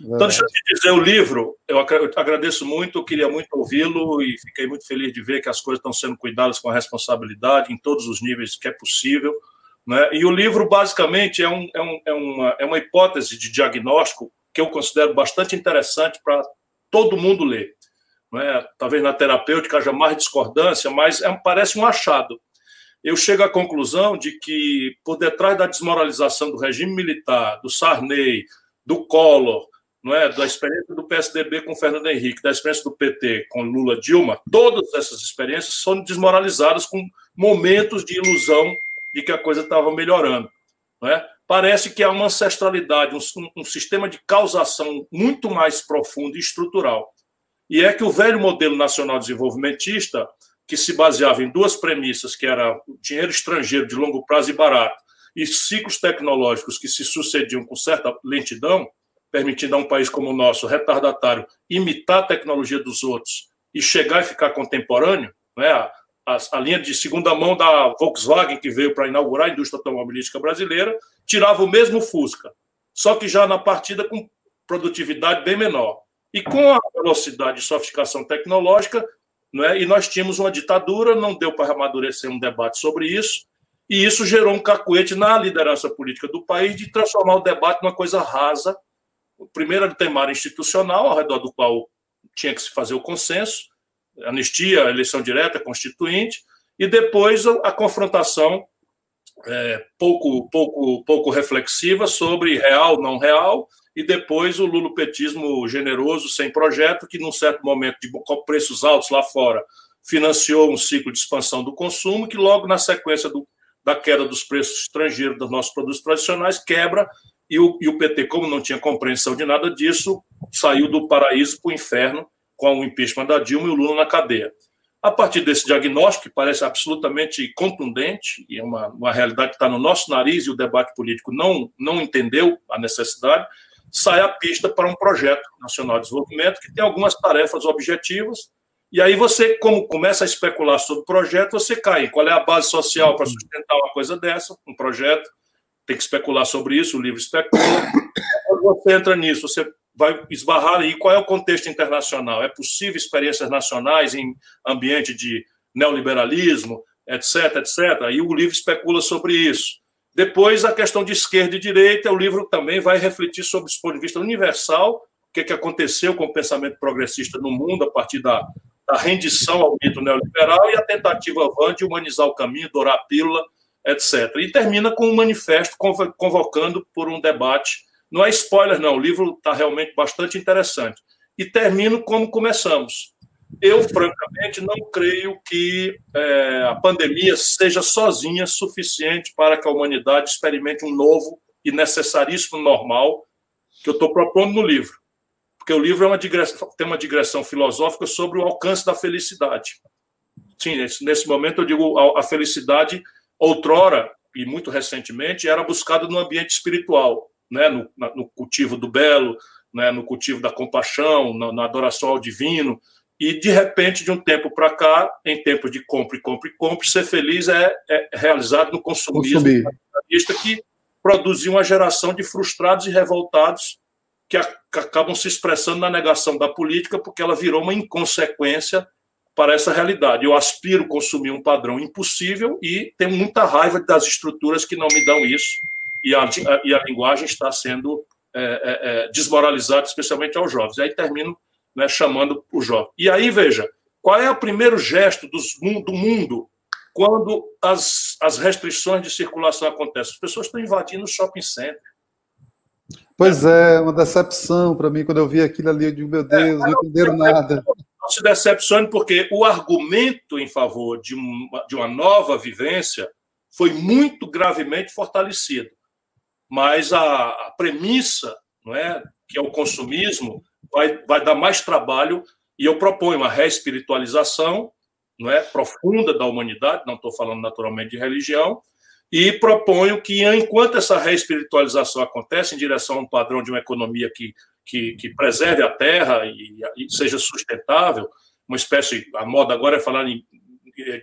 B: Então, deixa eu te dizer, o livro, eu agradeço muito, eu queria muito ouvi-lo e fiquei muito feliz de ver que as coisas estão sendo cuidadas com responsabilidade em todos os níveis que é possível. Né? E o livro, basicamente, é, um, é, um, é, uma, é uma hipótese de diagnóstico que eu considero bastante interessante para todo mundo ler é? talvez na terapêutica haja mais discordância, mas é, parece um achado. Eu chego à conclusão de que, por detrás da desmoralização do regime militar, do Sarney, do Collor, não é, da experiência do PSDB com Fernando Henrique, da experiência do PT com Lula Dilma, todas essas experiências são desmoralizadas com momentos de ilusão de que a coisa estava melhorando. Não é? Parece que há uma ancestralidade, um, um sistema de causação muito mais profundo e estrutural. E é que o velho modelo nacional desenvolvimentista, que se baseava em duas premissas, que era dinheiro estrangeiro de longo prazo e barato, e ciclos tecnológicos que se sucediam com certa lentidão, permitindo a um país como o nosso, retardatário, imitar a tecnologia dos outros e chegar e ficar contemporâneo, né? a, a, a linha de segunda mão da Volkswagen, que veio para inaugurar a indústria automobilística brasileira, tirava o mesmo Fusca, só que já na partida com produtividade bem menor. E com a velocidade e sofisticação tecnológica, é? e nós tínhamos uma ditadura, não deu para amadurecer um debate sobre isso, e isso gerou um cacuete na liderança política do país de transformar o debate numa coisa rasa. Primeiro, era o temar institucional, ao redor do qual tinha que se fazer o consenso, anistia, eleição direta, constituinte, e depois a, confrontação é, pouco, pouco, pouco reflexiva sobre real, não real, e depois o lulopetismo generoso, sem projeto, que num certo momento de preços altos lá fora financiou um ciclo de expansão do consumo, que logo na sequência do, da queda dos preços estrangeiros dos nossos produtos tradicionais quebra, e o, e o PT, como não tinha compreensão de nada disso, saiu do paraíso para o inferno com o impeachment da Dilma e o Lula na cadeia. A partir desse diagnóstico, que parece absolutamente contundente, e é uma, uma realidade que está no nosso nariz e o debate político não, não entendeu a necessidade, sai a pista para um projeto nacional de desenvolvimento que tem algumas tarefas objetivas, e aí você, como começa a especular sobre o projeto, você cai. Qual é a base social para sustentar uma coisa dessa, um projeto? Tem que especular sobre isso, o livro especula. Quando você entra nisso, você vai esbarrar aí qual é o contexto internacional. É possível experiências nacionais em ambiente de neoliberalismo, etc, etc. Aí o livro especula sobre isso. Depois, a questão de esquerda e direita, o livro também vai refletir sobre, do ponto de vista universal, o que, é que aconteceu com o pensamento progressista no mundo a partir da, da rendição ao mito neoliberal e a tentativa vã de humanizar o caminho, dourar a pílula, etc. E termina com um manifesto convocando por um debate não é spoiler, não. O livro está realmente bastante interessante. E termino como começamos. Eu, francamente, não creio que é, a pandemia seja sozinha suficiente para que a humanidade experimente um novo e necessaríssimo normal que eu estou propondo no livro. Porque o livro é uma digressão, tem uma digressão filosófica sobre o alcance da felicidade. Sim, nesse, momento eu digo a, a felicidade, outrora e muito recentemente, era buscada no ambiente espiritual né, no, no cultivo do belo, né, no cultivo da compaixão, na, na, adoração ao divino. E, de repente, de um tempo para cá, em tempos de compra e compra e compra, ser feliz é, é realizado no consumismo capitalista que produziu uma geração de frustrados e revoltados que acabam se expressando na negação da política porque ela virou uma inconsequência para essa realidade. Eu aspiro consumir um padrão impossível e tenho muita raiva das estruturas que não me dão isso e a, e a linguagem está sendo é, é, é, desmoralizada, especialmente aos jovens. E aí termino né, chamando o jovem. E aí, veja, qual é o primeiro gesto do mundo quando as, as restrições de circulação acontecem? As pessoas estão invadindo o shopping center.
A: Pois é, uma decepção para mim quando eu vi aquilo ali. Eu digo, meu Deus, é, não entenderam nada.
B: Não se decepcione, porque o argumento em favor de uma, de uma nova vivência foi muito gravemente fortalecido mas a, a premissa, não é, que é o consumismo, vai, vai dar mais trabalho e eu proponho uma reespiritualização não é, profunda da humanidade, não estou falando naturalmente de religião, e proponho que, enquanto essa reespiritualização acontece em direção a um padrão de uma economia que, que, que preserve a terra e, e, seja sustentável, uma espécie, a moda agora é falar em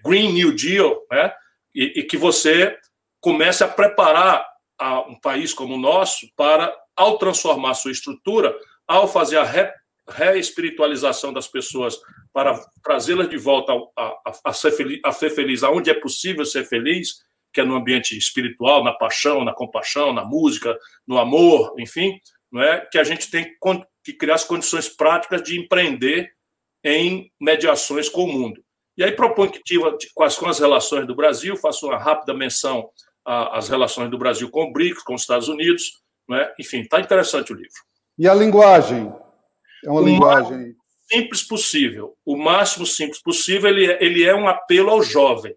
B: Green New Deal, né, e, e que você comece a preparar a um país como o nosso para, ao transformar sua estrutura, ao fazer a re, reespiritualização das pessoas para trazê-las de volta a, a, a, ser feliz, a ser feliz aonde é possível ser feliz, que é no ambiente espiritual, na paixão, na compaixão, na música, no amor, enfim, não é que a gente tem que criar as condições práticas de empreender em mediações com o mundo. E aí proponho que quais com as relações do Brasil, faço uma rápida menção as relações do Brasil com o BRICS, com os Estados Unidos. Né? Enfim, está interessante o livro.
A: E a linguagem? É uma o linguagem.
B: simples possível. O máximo simples possível, ele, é, ele é um apelo ao jovem.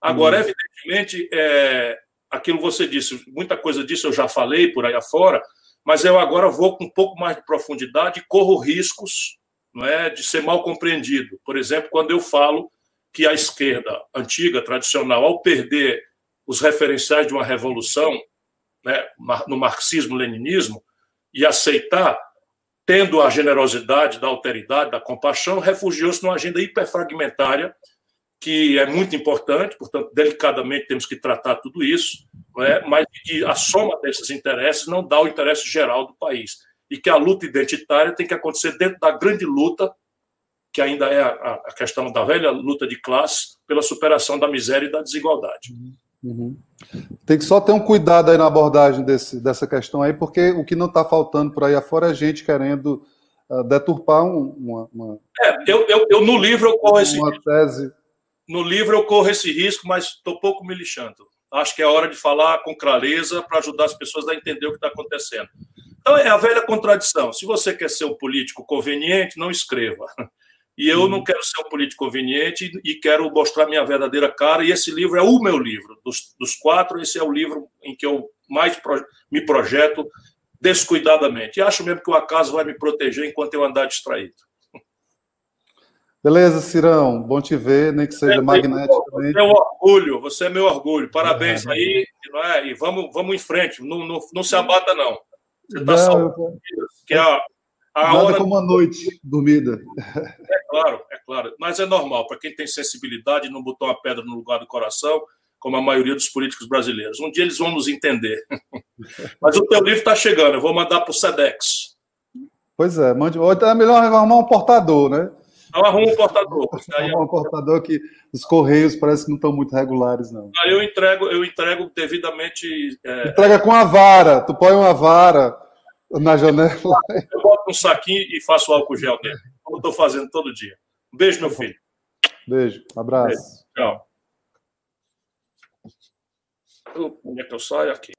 B: Agora, hum. evidentemente, é, aquilo que você disse, muita coisa disso eu já falei por aí afora, mas eu agora vou com um pouco mais de profundidade e corro riscos não é, de ser mal compreendido. Por exemplo, quando eu falo que a esquerda antiga, tradicional, ao perder os referenciais de uma revolução né, no marxismo-leninismo e aceitar, tendo a generosidade da alteridade, da compaixão, refugiou-se numa agenda hiperfragmentária, que é muito importante, portanto, delicadamente temos que tratar tudo isso, é? mas que a soma desses interesses não dá o interesse geral do país. E que a luta identitária tem que acontecer dentro da grande luta, que ainda é a, a questão da velha luta de classe, pela superação da miséria e da desigualdade.
A: Uhum. Tem que só ter um cuidado aí na abordagem desse, dessa questão aí, porque o que não está faltando por aí afora é gente querendo uh, deturpar um, uma, uma,
B: É, eu, eu, eu, no livro eu corro esse
A: uma
B: risco.
A: tese.
B: No livro eu corro esse risco, mas estou pouco me lixando. Acho que é hora de falar com clareza para ajudar as pessoas a entender o que está acontecendo. Então é a velha contradição. Se você quer ser um político conveniente, não escreva. E eu não quero ser um político conveniente e quero mostrar minha verdadeira cara. E esse livro é o meu livro. Dos, dos quatro, esse é o livro em que eu mais pro, me projeto descuidadamente. E acho mesmo que o acaso vai me proteger enquanto eu andar distraído.
A: Beleza, Cirão. Bom te ver, nem que seja é, magnético.
B: Você é meu orgulho, você é meu orgulho. Parabéns é. aí. Não é? E vamos, vamos em frente. Não, não, não se abata, não. Você está só. Eu... Que é a,
A: a Nada hora... como uma noite dormida.
B: É claro, é claro. Mas é normal. Para quem tem sensibilidade, não botou uma pedra no lugar do coração, como a maioria dos políticos brasileiros. Um dia eles vão nos entender. Mas o teu livro está chegando. Eu vou mandar para o SEDEX.
A: Pois é. Mande... É melhor arrumar um portador, né?
B: Não arruma um portador.
A: Arruma um portador que os correios parece que não estão muito regulares, não.
B: Aí eu entrego, eu entrego devidamente.
A: É... Entrega com a vara. Tu põe uma vara na janela.
B: Eu boto um saquinho e faço álcool gel dentro. Como eu estou fazendo todo dia. Um beijo, meu filho.
A: Beijo. Abraço. Beijo.
B: Tchau. Onde é que eu saio? Aqui.